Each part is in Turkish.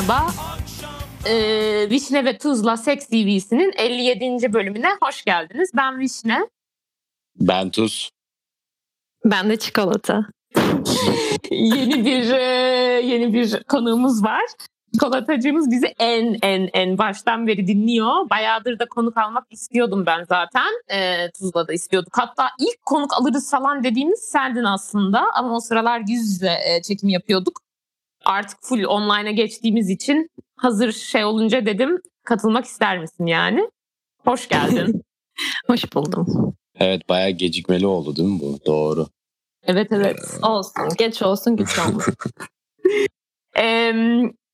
Merhaba. Ee, Vişne ve Tuzla Seks TV'sinin 57. bölümüne hoş geldiniz. Ben Vişne. Ben Tuz. Ben de çikolata. yeni bir e, yeni bir konuğumuz var. Çikolatacığımız bizi en en en baştan beri dinliyor. Bayağıdır da konuk almak istiyordum ben zaten. E, Tuzla da istiyorduk. Hatta ilk konuk alırız falan dediğimiz sendin aslında. Ama o sıralar yüz yüze e, çekim yapıyorduk. Artık full online'a geçtiğimiz için hazır şey olunca dedim katılmak ister misin yani? Hoş geldin. Hoş buldum. Evet bayağı gecikmeli oldu değil mi bu? Doğru. evet evet. Olsun. Geç olsun güç olmasın. Ee,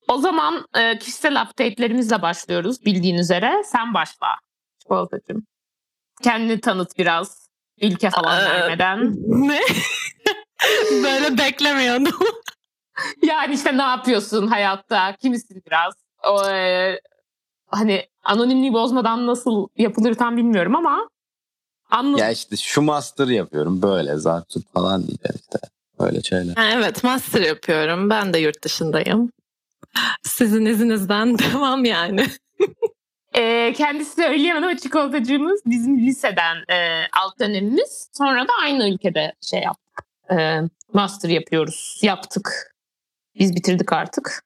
o zaman e, kişisel update'lerimizle başlıyoruz bildiğin üzere. Sen başla Çikolatacığım. Kendini tanıt biraz. Ülke falan Ee, vermeden. ne? Böyle beklemiyordum. Yani işte ne yapıyorsun hayatta? Kimsin biraz? O, e, hani anonimliği bozmadan nasıl yapılır tam bilmiyorum ama anlat. Ya işte şu master yapıyorum böyle zartut falan diyeceğiz işte. Öyle şeyler. Ha, evet master yapıyorum. Ben de yurt dışındayım. Sizin izinizden devam yani. E, kendisi söyleyemedi ama çikolatacığımız bizim liseden e, alt dönemimiz. Sonra da aynı ülkede şey yaptık. E, master yapıyoruz. Yaptık. Biz bitirdik artık.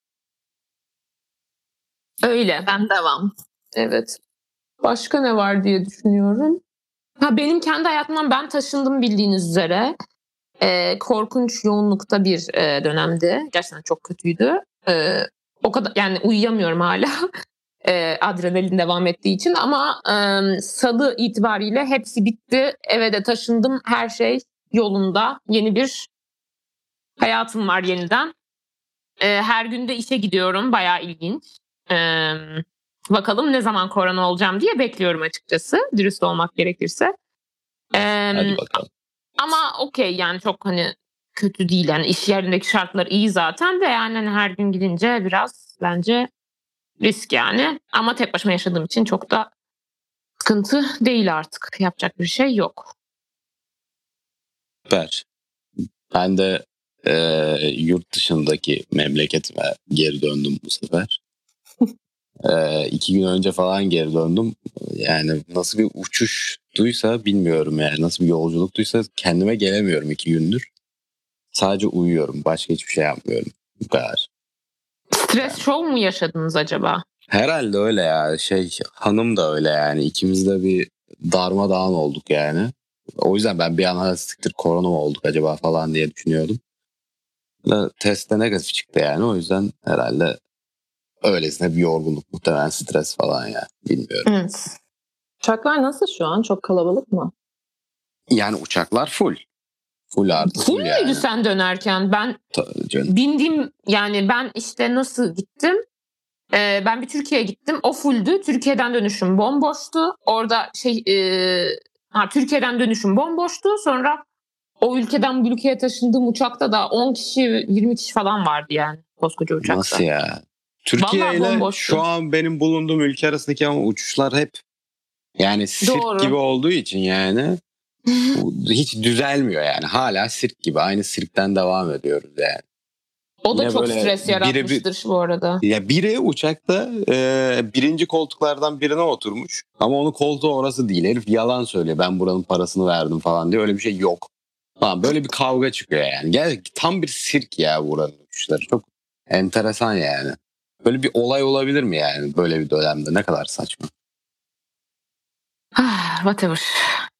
Öyle. Ben devam. Evet. Başka ne var diye düşünüyorum. Ha benim kendi hayatımdan ben taşındım bildiğiniz üzere. Ee, korkunç yoğunlukta bir e, dönemdi. Gerçekten çok kötüydü. Ee, o kadar yani uyuyamıyorum hala. Ee, adrenalin devam ettiği için ama e, salı itibariyle hepsi bitti. Eve de taşındım. Her şey yolunda. Yeni bir hayatım var yeniden. Ee, her gün de işe gidiyorum. Bayağı ilginç. Ee, bakalım ne zaman korona olacağım diye bekliyorum açıkçası. Dürüst olmak gerekirse. Ee, Hadi bakalım. ama okey yani çok hani kötü değil. Yani iş yerindeki şartlar iyi zaten de yani hani her gün gidince biraz bence risk yani. Ama tek başıma yaşadığım için çok da sıkıntı değil artık. Yapacak bir şey yok. Süper. Ben de e, yurt dışındaki memleketime geri döndüm bu sefer. e, iki gün önce falan geri döndüm. Yani nasıl bir uçuştuysa bilmiyorum yani. Nasıl bir yolculuktuysa kendime gelemiyorum iki gündür. Sadece uyuyorum. Başka hiçbir şey yapmıyorum. Bu kadar. Stres şov mu yaşadınız acaba? Herhalde öyle ya. Şey hanım da öyle yani. İkimiz de bir darmadağın olduk yani. O yüzden ben bir an "Ha, siktir korona mı olduk acaba falan diye düşünüyordum. Testte negatif çıktı yani. O yüzden herhalde öylesine bir yorgunluk muhtemelen stres falan ya. Bilmiyorum. Evet. Uçaklar nasıl şu an? Çok kalabalık mı? Yani uçaklar full. Full artı Full full yani. müydü sen dönerken? Ben bindiğim yani ben işte nasıl gittim? Ee, ben bir Türkiye'ye gittim. O fulldü. Türkiye'den dönüşüm bomboştu. Orada şey e, ha, Türkiye'den dönüşüm bomboştu. Sonra o ülkeden bu ülkeye taşındığım uçakta da 10 kişi 20 kişi falan vardı yani koskoca uçakta. Nasıl ya? Türkiye ile şu an benim bulunduğum ülke arasındaki ama uçuşlar hep yani sirk Doğru. gibi olduğu için yani hiç düzelmiyor yani. Hala sirk gibi. Aynı sirkten devam ediyoruz yani. o da Yine çok stres biri yaratmıştır bu arada. Ya biri uçakta e, birinci koltuklardan birine oturmuş ama onun koltuğu orası değil. Herif yalan söylüyor. Ben buranın parasını verdim falan diye. Öyle bir şey yok. Falan. Böyle bir kavga çıkıyor yani. Gel, tam bir sirk ya buranın uçuşları. Çok enteresan yani. Böyle bir olay olabilir mi yani böyle bir dönemde? Ne kadar saçma. Ah, Whatever.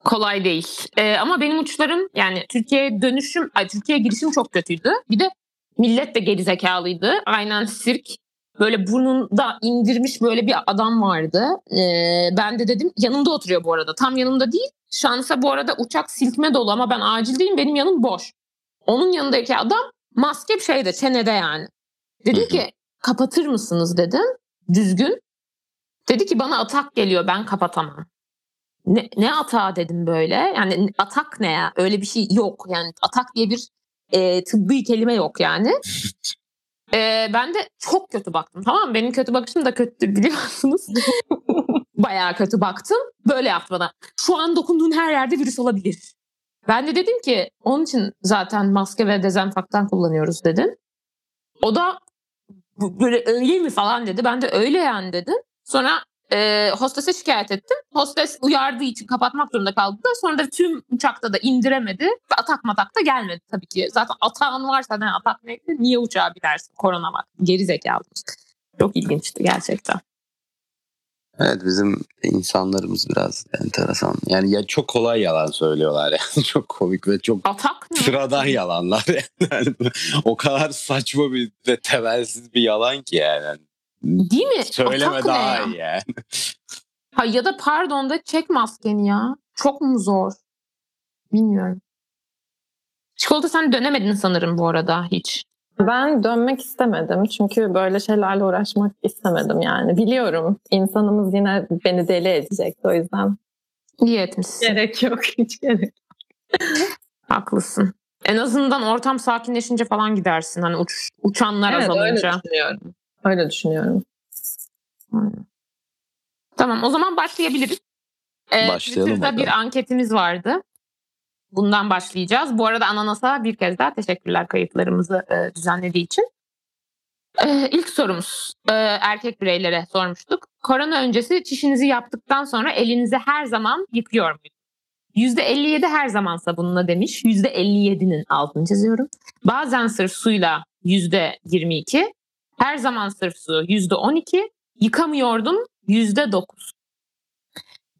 Kolay değil. Ee, ama benim uçlarım yani Türkiye'ye dönüşüm, ay Türkiye'ye girişim çok kötüydü. Bir de millet de gerizekalıydı. Aynen sirk. Böyle burnunda indirmiş böyle bir adam vardı. Ee, ben de dedim yanımda oturuyor bu arada. Tam yanımda değil. Şansa bu arada uçak silkme dolu ama ben acildeyim. Benim yanım boş. Onun yanındaki adam maske şeyde çenede yani. Dedim ki kapatır mısınız dedim. Düzgün. Dedi ki bana atak geliyor ben kapatamam. Ne, ne atağı dedim böyle. Yani atak ne ya? Öyle bir şey yok. Yani atak diye bir e, tıbbi kelime yok yani. E, ben de çok kötü baktım. Tamam mı? Benim kötü bakışım da kötü biliyorsunuz. Bayağı kötü baktım. Böyle yaptı bana. Şu an dokunduğun her yerde virüs olabilir. Ben de dedim ki onun için zaten maske ve dezenfektan kullanıyoruz dedim. O da böyle öyle mi falan dedi. Ben de öyle yani dedim. Sonra e, hostese şikayet ettim. Hostes uyardığı için kapatmak zorunda kaldı. Da sonra da tüm uçakta da indiremedi. Ve atak matak da gelmedi tabii ki. Zaten atağın varsa ne atak neydi? Niye uçağa binersin? Korona var. Geri zekalı. Çok ilginçti gerçekten. Evet bizim insanlarımız biraz enteresan. Yani ya çok kolay yalan söylüyorlar yani. çok komik ve çok Atak ne? sıradan yalanlar yani. o kadar saçma bir ve temelsiz bir yalan ki yani. Değil mi? Söyleme Atak ne daha ya? iyi yani. Ha, ya da pardon da çek maskeni ya. Çok mu zor? Bilmiyorum. Çikolata sen dönemedin sanırım bu arada hiç. Ben dönmek istemedim çünkü böyle şeylerle uğraşmak istemedim yani. Biliyorum insanımız yine beni deli edecek o yüzden. İyi etmişsin. Gerek yok hiç gerek. Haklısın. En azından ortam sakinleşince falan gidersin. Hani uç, uçanlar Evet öyle azalınca. düşünüyorum. Öyle düşünüyorum. Tamam o zaman başlayabiliriz. Ee, Başlayalım Twitter'da bir anketimiz vardı. Bundan başlayacağız. Bu arada Ananas'a bir kez daha teşekkürler kayıtlarımızı e, düzenlediği için. Ee, ilk sorumuz e, erkek bireylere sormuştuk. Korona öncesi çişinizi yaptıktan sonra elinizi her zaman yıkıyor muydunuz? %57 her zaman sabunla demiş. %57'nin altını çiziyorum. Bazen sırf suyla %22. Her zaman sırf su %12. Yıkamıyordum %9.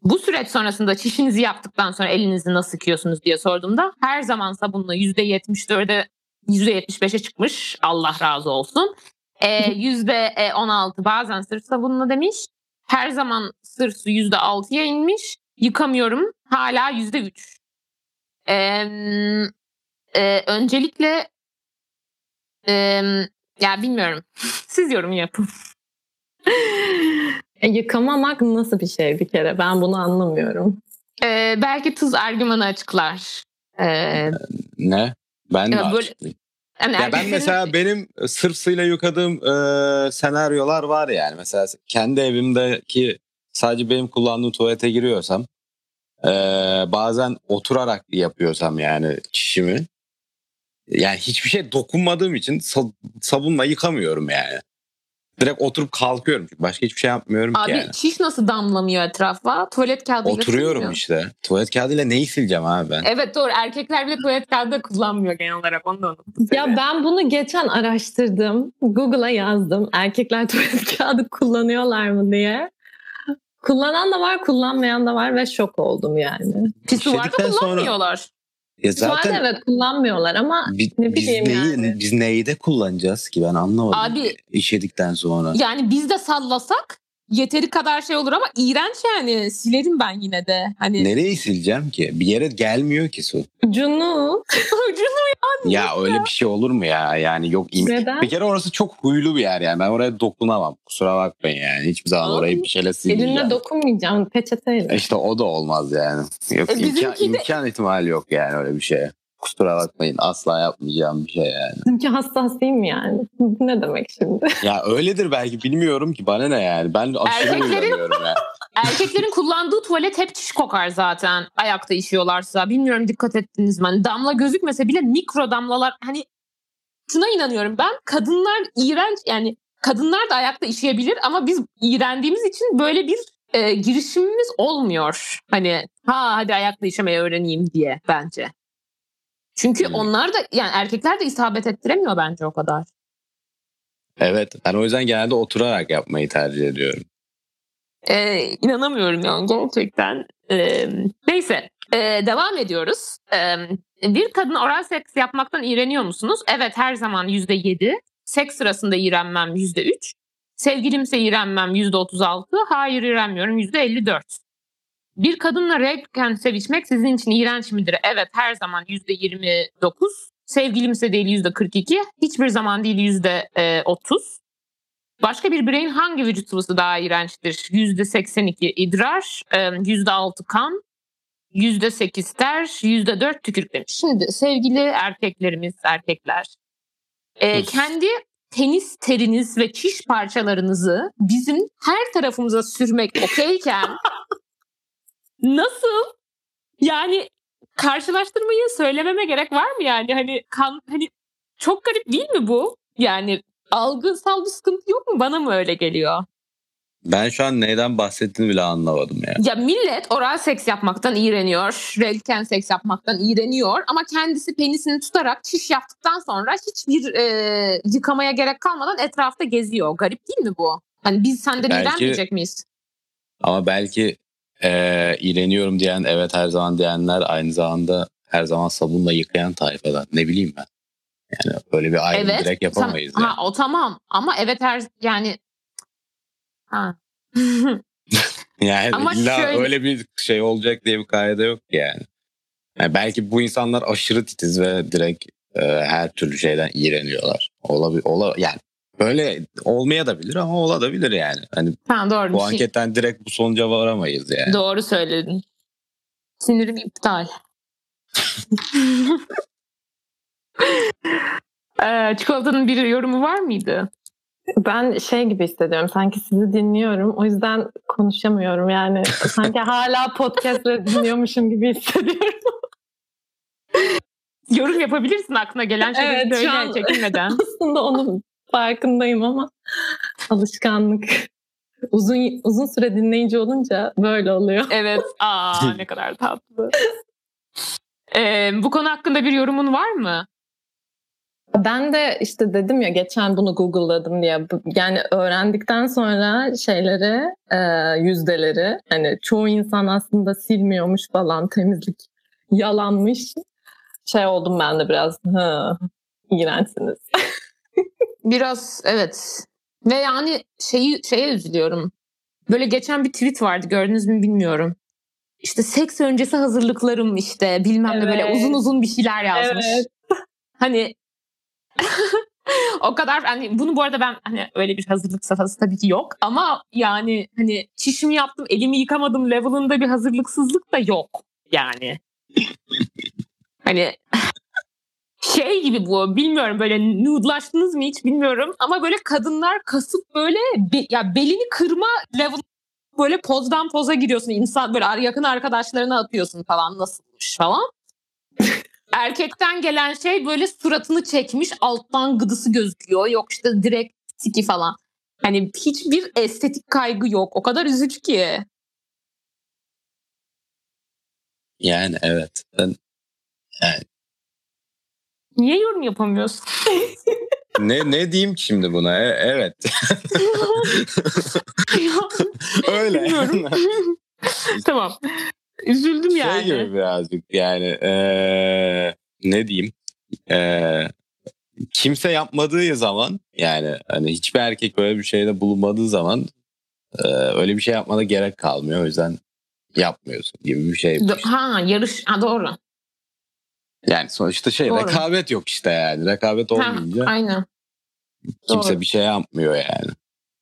Bu süreç sonrasında çişinizi yaptıktan sonra elinizi nasıl yıkıyorsunuz diye sorduğumda her zaman sabunla %74'e %75'e çıkmış. Allah razı olsun. Ee, %16 bazen sırf sabunla demiş. Her zaman sırf su %6'ya inmiş. Yıkamıyorum hala %3. Ee, e, öncelikle e, ya bilmiyorum. Siz yorum yapın. E, yıkamamak nasıl bir şey bir kere? Ben bunu anlamıyorum. Ee, belki tuz argümanı açıklar. Ee, Ne? Ben de Ya böyle- yani Ya ben mesela benim sırf suyla yıkadığım e, senaryolar var yani. Mesela kendi evimdeki sadece benim kullandığım tuvalete giriyorsam e, bazen oturarak yapıyorsam yani çişimi yani hiçbir şey dokunmadığım için sa- sabunla yıkamıyorum yani. Direkt oturup kalkıyorum çünkü başka hiçbir şey yapmıyorum Abi ki yani. çiş nasıl damlamıyor etrafa? Tuvalet kağıdıyla Oturuyorum silmiyor. işte. Tuvalet kağıdıyla neyi sileceğim abi ben? Evet doğru. Erkekler bile tuvalet kağıdı kullanmıyor genel olarak. Onu da unuttum. Ya ben bunu geçen araştırdım. Google'a yazdım. Erkekler tuvalet kağıdı kullanıyorlar mı diye. Kullanan da var, kullanmayan da var ve şok oldum yani. Pisuvarda İşledikten sonra- kullanmıyorlar. Ya Zaten... evet kullanmıyorlar ama bi- ne biz, bileyim neyi, yani. biz neyi de kullanacağız ki ben anlamadım. Abi İşedikten sonra. yani biz de sallasak yeteri kadar şey olur ama iğrenç yani. Silerim ben yine de. Hani Nereyi sileceğim ki? Bir yere gelmiyor ki su. Cunu ucunu Ya öyle bir şey olur mu ya? Yani yok. im- Neden? Bir kere orası çok huylu bir yer yani. Ben oraya dokunamam. Kusura bakmayın yani. Hiçbir zaman Abi, orayı bir şeyle silmeyeceğim. elinle dokunmayacağım peçeteyle. İşte o da olmaz yani. Yok E, imkan, imkan ihtimali yok yani öyle bir şeye. Kusura bakmayın. Asla yapmayacağım bir şey yani. Bizimki hassas değil mi yani? Bu ne demek şimdi? Ya öyledir belki bilmiyorum ki. Bana ne yani. Ben aşırı Erkeklerin-. Erkeklerin kullandığı tuvalet hep çiş kokar zaten. Ayakta işiyorlarsa. Bilmiyorum dikkat ettiniz mi? Hani damla gözükmese bile mikro damlalar hani şuna inanıyorum ben. Kadınlar iğrenç yani kadınlar da ayakta işeyebilir ama biz iğrendiğimiz için böyle bir e, girişimimiz olmuyor. Hani ha hadi ayakta işemeyi öğreneyim diye bence. Çünkü Hmm. onlar da yani erkekler de isabet ettiremiyor bence o kadar. Evet. Ben o yüzden genelde oturarak yapmayı tercih ediyorum. Ee, inanamıyorum yani gerçekten. Ee, neyse ee, devam ediyoruz. Ee, bir kadın oral seks yapmaktan iğreniyor musunuz? Evet her zaman yüzde yedi. Seks sırasında iğrenmem yüzde üç. Sevgilimse iğrenmem yüzde otuz altı. Hayır iğrenmiyorum yüzde elli dört. Bir kadınla revken sevişmek sizin için iğrenç midir? Evet her zaman yüzde yirmi dokuz. Sevgilimse değil yüzde kırk iki. Hiçbir zaman değil yüzde e, otuz. Başka bir bireyin hangi vücut sıvısı daha iğrençtir? %82 idrar, e, %6 kan, %8 ter, %4 tükürük demiş. Şimdi sevgili erkeklerimiz, erkekler, e, kendi tenis teriniz ve çiş parçalarınızı bizim her tarafımıza sürmek okeyken nasıl yani karşılaştırmayı söylememe gerek var mı yani hani kan hani çok garip değil mi bu? Yani algısal bir sıkıntı yok mu? Bana mı öyle geliyor? Ben şu an neyden bahsettiğini bile anlamadım ya. Ya millet oral seks yapmaktan iğreniyor. Relken seks yapmaktan iğreniyor. Ama kendisi penisini tutarak çiş yaptıktan sonra hiçbir e, yıkamaya gerek kalmadan etrafta geziyor. Garip değil mi bu? Hani biz senden Belki- iğrenmeyecek miyiz? Ama belki eee iğreniyorum diyen evet her zaman diyenler aynı zamanda her zaman sabunla yıkayan tayfadan. Ne bileyim ben. Yani öyle bir ayrım Evet. direkt yapamayız. Tam- yani. ha, o tamam ama evet her yani ha. Yani Ama illa şöyle- öyle bir şey olacak diye bir kaide yok yani. yani. Belki bu insanlar aşırı titiz ve direkt e, her türlü şeyden iğreniyorlar. Olabilir, ola, yani böyle olmaya da bilir ama olabilir yani. Hani ha doğru. bu şey- anketten direkt bu sonuca varamayız yani. Doğru söyledin. Sinirim iptal. ee, çikolatanın bir yorumu var mıydı? Ben şey gibi hissediyorum. Sanki sizi dinliyorum. O yüzden konuşamıyorum. Yani sanki hala podcast dinliyormuşum gibi hissediyorum. Yorum yapabilirsin aklına gelen şeyleri Evet, söyle çekinmeden. Aslında onun farkındayım ama alışkanlık. Uzun uzun süre dinleyici olunca böyle oluyor. evet. Aa ne kadar tatlı. Ee, bu konu hakkında bir yorumun var mı? Ben de işte dedim ya geçen bunu Google'ladım diye. Yani öğrendikten sonra şeyleri, e, yüzdeleri hani çoğu insan aslında silmiyormuş falan temizlik yalanmış. Şey oldum ben de biraz. Hı, iğrençsiniz. Biraz evet. Ve yani şeyi şeye üzülüyorum. Böyle geçen bir tweet vardı gördünüz mü bilmiyorum. İşte seks öncesi hazırlıklarım işte bilmem ne böyle Evet. uzun uzun bir şeyler yazmış. Evet. Hani o kadar hani bunu bu arada ben hani öyle bir hazırlık safhası tabii ki yok ama yani hani çişimi yaptım elimi yıkamadım level'ında bir hazırlıksızlık da yok yani. hani şey gibi bu bilmiyorum böyle nude'laştınız mı hiç bilmiyorum ama böyle kadınlar kasıp böyle be- ya belini kırma level böyle pozdan poza giriyorsun insan böyle yakın arkadaşlarına atıyorsun falan nasılmış falan. Erkekten gelen şey böyle suratını çekmiş alttan gıdısı gözüküyor yok işte direkt tiki falan. Hani hiçbir estetik kaygı yok o kadar üzücü ki. Yani evet. Ben, Niye yorum yapamıyorsun? ne ne diyeyim şimdi buna? E- evet. Öyle. Tamam. Üzüldüm yani. Şey gibi birazcık yani eee, ne diyeyim Eee, kimse yapmadığı zaman yani hani hiçbir erkek böyle bir şeyde bulunmadığı zaman eee, öyle bir şey yapmana gerek kalmıyor o yüzden yapmıyorsun gibi bir şey. Do- ha yarış ha doğru. Yani sonuçta şey Doğru. rekabet yok işte yani rekabet Ha, olmayınca aynen. kimse doğru. bir şey yapmıyor yani.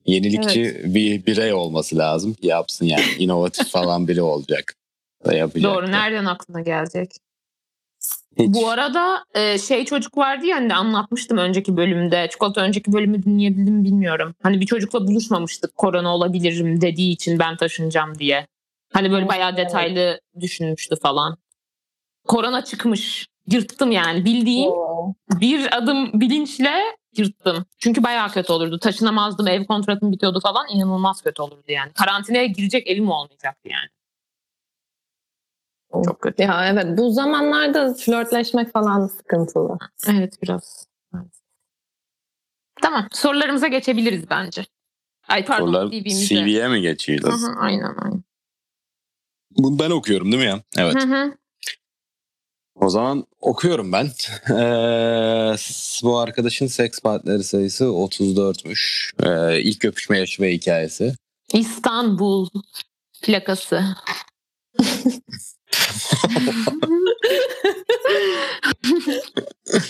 Yenilikçi bir birey olması lazım yapsın yani inovatif falan biri olacak. Da yapacak. Doğru. Nereden aklına gelecek? Hiç. Bu arada e, şey çocuk vardı ya hani anlatmıştım önceki bölümde. Çikolata önceki bölümü dinleyebildim mi bilmiyorum. Hani bir çocukla buluşmamıştık korona olabilirim dediği için ben taşınacağım diye. Hani böyle bayağı Evet. detaylı düşünmüştü falan. Korona çıkmış. Yırttım yani bildiğim Oo. bir adım bilinçle yırttım. Çünkü bayağı kötü olurdu. Taşınamazdım, ev kontratım bitiyordu falan. inanılmaz kötü olurdu yani. Karantinaya girecek evim olmayacaktı yani. Çok kötü. Ya evet bu zamanlarda flörtleşmek falan sıkıntılı. Evet biraz. Evet. Tamam sorularımıza geçebiliriz bence. Ay pardon Sorular CV'mize. CV'ye mi geçiyoruz? Hı hı, aynen aynen. Bunu ben okuyorum değil mi ya? Evet. Hı hı. O zaman okuyorum ben. Ee, bu arkadaşın seks partneri sayısı 34'müş. Ee, ilk öpüşme yaşı ve hikayesi. İstanbul plakası.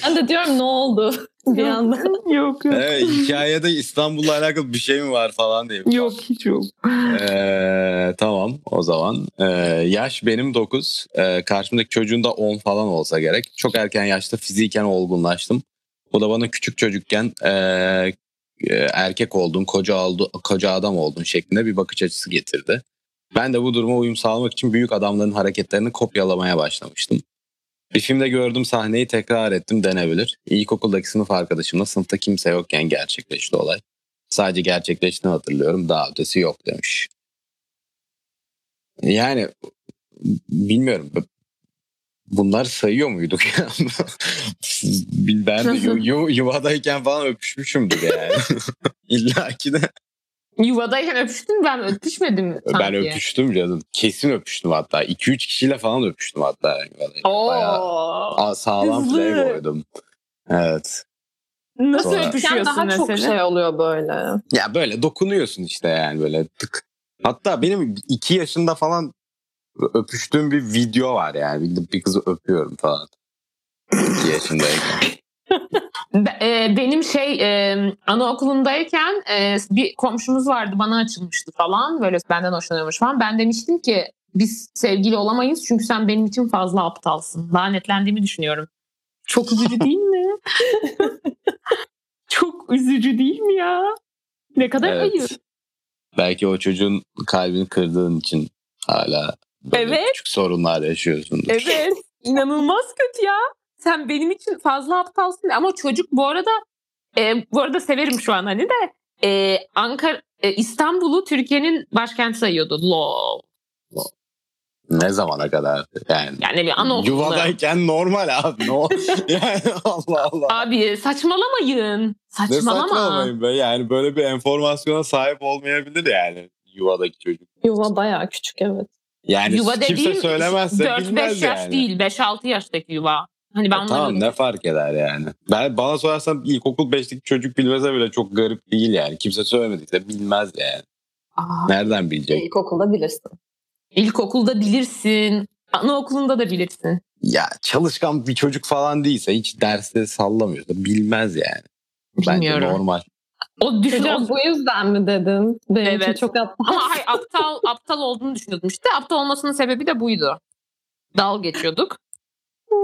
Ben de diyorum ne oldu bir anda. yok yok. Evet, hikayede İstanbul'la alakalı bir şey mi var falan diye. Yok hiç yok. Ee, tamam o zaman. Ee, yaş benim 9. Ee, karşımdaki çocuğun da 10 falan olsa gerek. Çok erken yaşta fiziken olgunlaştım. Bu da bana küçük çocukken ee, e, erkek oldun, koca, oldu, koca adam oldun şeklinde bir bakış açısı getirdi. Ben de bu duruma uyum sağlamak için büyük adamların hareketlerini kopyalamaya başlamıştım. Bir filmde gördüğüm sahneyi tekrar ettim denebilir. İlkokuldaki sınıf arkadaşımla sınıfta kimse yokken gerçekleşti olay. Sadece gerçekleştiğini hatırlıyorum. Daha ötesi yok demiş. Yani bilmiyorum. Bunlar sayıyor muyduk ya? ben de yu, yu, yuvadayken falan öpüşmüşümdür yani. İlla ki de. Yuvadayken öpüştün ben öpüşmedim sanki. Ben öpüştüm canım. Kesin öpüştüm hatta. 2-3 kişiyle falan öpüştüm hatta. Oo. Bayağı sağlam hızlı. playboydum. Evet. Nasıl Sonra- öpüşüyorsun daha mesela? çok şey oluyor böyle. Ya böyle dokunuyorsun işte yani böyle tık. Hatta benim 2 yaşında falan öpüştüğüm bir video var yani. Bir, bir kızı öpüyorum falan. 2 yaşındayken. E, benim şey e, anaokulundayken e, bir komşumuz vardı bana açılmıştı falan böyle benden hoşlanıyormuş falan. Ben demiştim ki biz sevgili olamayız çünkü sen benim için fazla aptalsın. Lanetlendiğimi düşünüyorum. Çok üzücü değil mi? Çok üzücü değil mi ya? Ne kadar Evet. ayıp. Belki o çocuğun kalbini kırdığın için hala böyle Evet. küçük sorunlar yaşıyorsundur. Evet. İnanılmaz kötü ya. Sen benim için fazla aptalsın. Ama çocuk bu arada e, bu arada severim şu an hani de e, Ankara e, İstanbul'u Türkiye'nin başkenti sayıyordu. Lo. Ne zamana kadar yani. Yani bir anaokulunda. Yuvadayken normal abi. No. yani Allah Allah. Abi saçmalamayın. Ne Saçmalama. saçmalamayın be. Yani böyle bir enformasyona sahip olmayabilir yani yuvadaki çocuk. Yuva bayağı küçük evet. Yani Yuva kimse dediğim söylemezse 4-5 bilmez yaş yani. değil 5-6 yaştaki yuva. Hani ben tamam ne fark eder yani. Ben bana sorarsan ilkokul 5'teki çocuk bilmese bile çok garip değil yani. Kimse söylemediyse bilmez yani. Aa, Nereden bilecek? İlkokulda bilirsin. İlkokulda bilirsin. Anaokulunda da bilirsin. Ya çalışkan bir çocuk falan değilse hiç derste sallamıyorsa bilmez yani. Bence Bilmiyorum. normal. O düşün, Hocam o- bu yüzden mi dedin? Benimki Evet. çok aptal. Ama hayır, aptal aptal olduğunu düşünüyordum işte. Aptal olmasının sebebi de buydu. Dal geçiyorduk.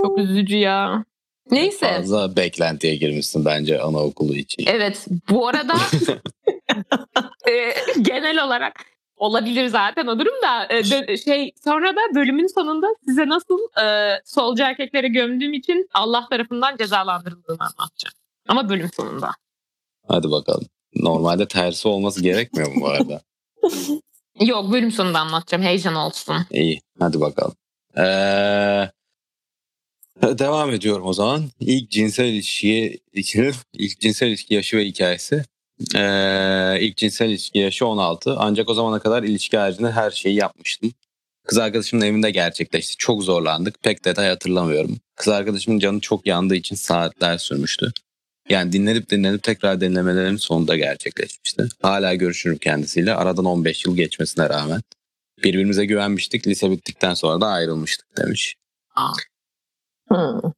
Çok üzücü ya. Neyse. Fazla beklentiye girmişsin bence anaokulu için. Evet. Bu arada e, genel olarak olabilir zaten o durum da e, şey sonra da bölümün sonunda size nasıl e, solcu erkeklere gömdüğüm için Allah tarafından cezalandırıldığımı anlatacağım. Ama bölüm sonunda. Hadi bakalım. Normalde tersi olması gerekmiyor mu bu arada? Yok bölüm sonunda anlatacağım. Heyecan olsun. İyi hadi bakalım. Ee, devam ediyorum o zaman. İlk cinsel ilişki ilk cinsel ilişki yaşı ve hikayesi. Ee, ilk cinsel ilişki yaşı 16. Ancak o zamana kadar ilişki haricinde her şeyi yapmıştım. Kız arkadaşımın evinde gerçekleşti. Çok zorlandık. Pek detay hatırlamıyorum. Kız arkadaşımın canı çok yandığı için saatler sürmüştü. Yani dinlenip dinlenip tekrar dinlemelerin sonunda gerçekleşmişti. Hala görüşürüm kendisiyle. Aradan 15 yıl geçmesine rağmen. Birbirimize güvenmiştik. Lise bittikten sonra da ayrılmıştık demiş. Hmm.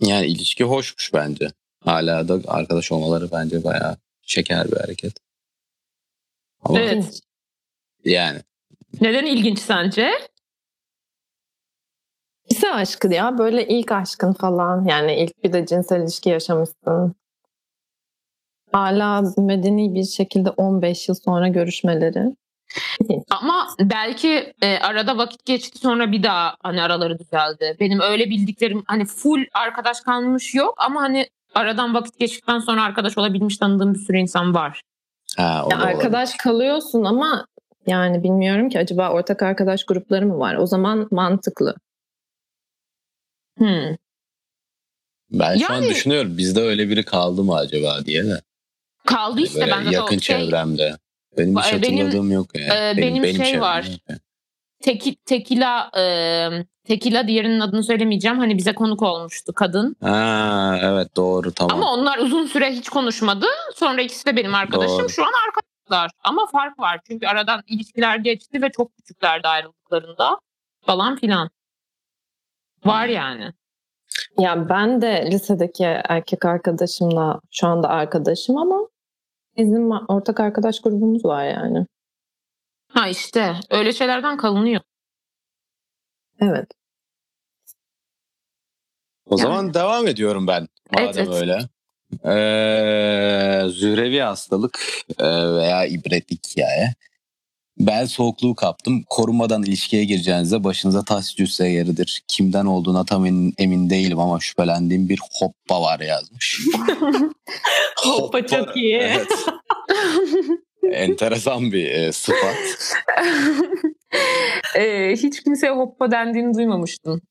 Yani ilişki hoşmuş bence. Hala da arkadaş olmaları bence bayağı şeker bir hareket. Ama Evet. yani Neden ilginç sence? Lise aşkı ya böyle ilk aşkın falan yani ilk bir de cinsel ilişki yaşamışsın. Hala medeni bir şekilde 15 yıl sonra görüşmeleri. Ama belki e, arada vakit geçti sonra bir daha hani araları düzeldi. Benim öyle bildiklerim hani full arkadaş kalmış yok ama hani aradan vakit geçtikten sonra arkadaş olabilmiş tanıdığım bir sürü insan var. ha, o Ya olabilir. arkadaş kalıyorsun ama yani bilmiyorum ki acaba ortak arkadaş grupları mı var? O zaman mantıklı. Hmm. Ben şu an Yani- düşünüyorum bizde öyle biri kaldı mı acaba diye de. Kaldı işte Böyle ben de yakın o şey, çevremde. Benim hiç Benim- hatırladığım yok yani. e, benim şey çevremde var. yani. teki, tekila e, tekila diğerinin adını söylemeyeceğim. Hani bize konuk olmuştu kadın. Ha evet doğru tamam. Ama onlar uzun süre hiç konuşmadı. Sonra ikisi de benim arkadaşım. Doğru. Şu an arkadaşlar. Ama fark var. Çünkü aradan ilişkiler geçti ve çok küçüklerdi ayrıldıklarında. Falan filan. Var yani. Ya ben de lisedeki erkek arkadaşımla şu anda arkadaşım ama bizim ortak arkadaş grubumuz var yani. Ha işte öyle şeylerden kalınıyor. Evet. O Yani- zaman devam ediyorum ben. Madem Evet, öyle. Ee, zührevi hastalık e, veya ibretlik hikaye. Bel soğukluğu kaptım. Korunmadan ilişkiye gireceğinizde başınıza taş düşse yeridir. Kimden olduğuna tam emin, emin değilim ama şüphelendiğim bir hoppa var yazmış. Hoppa çok iyi. Evet. Enteresan bir e, sıfat. Ee, hiç kimseye hoppa dendiğini duymamıştım.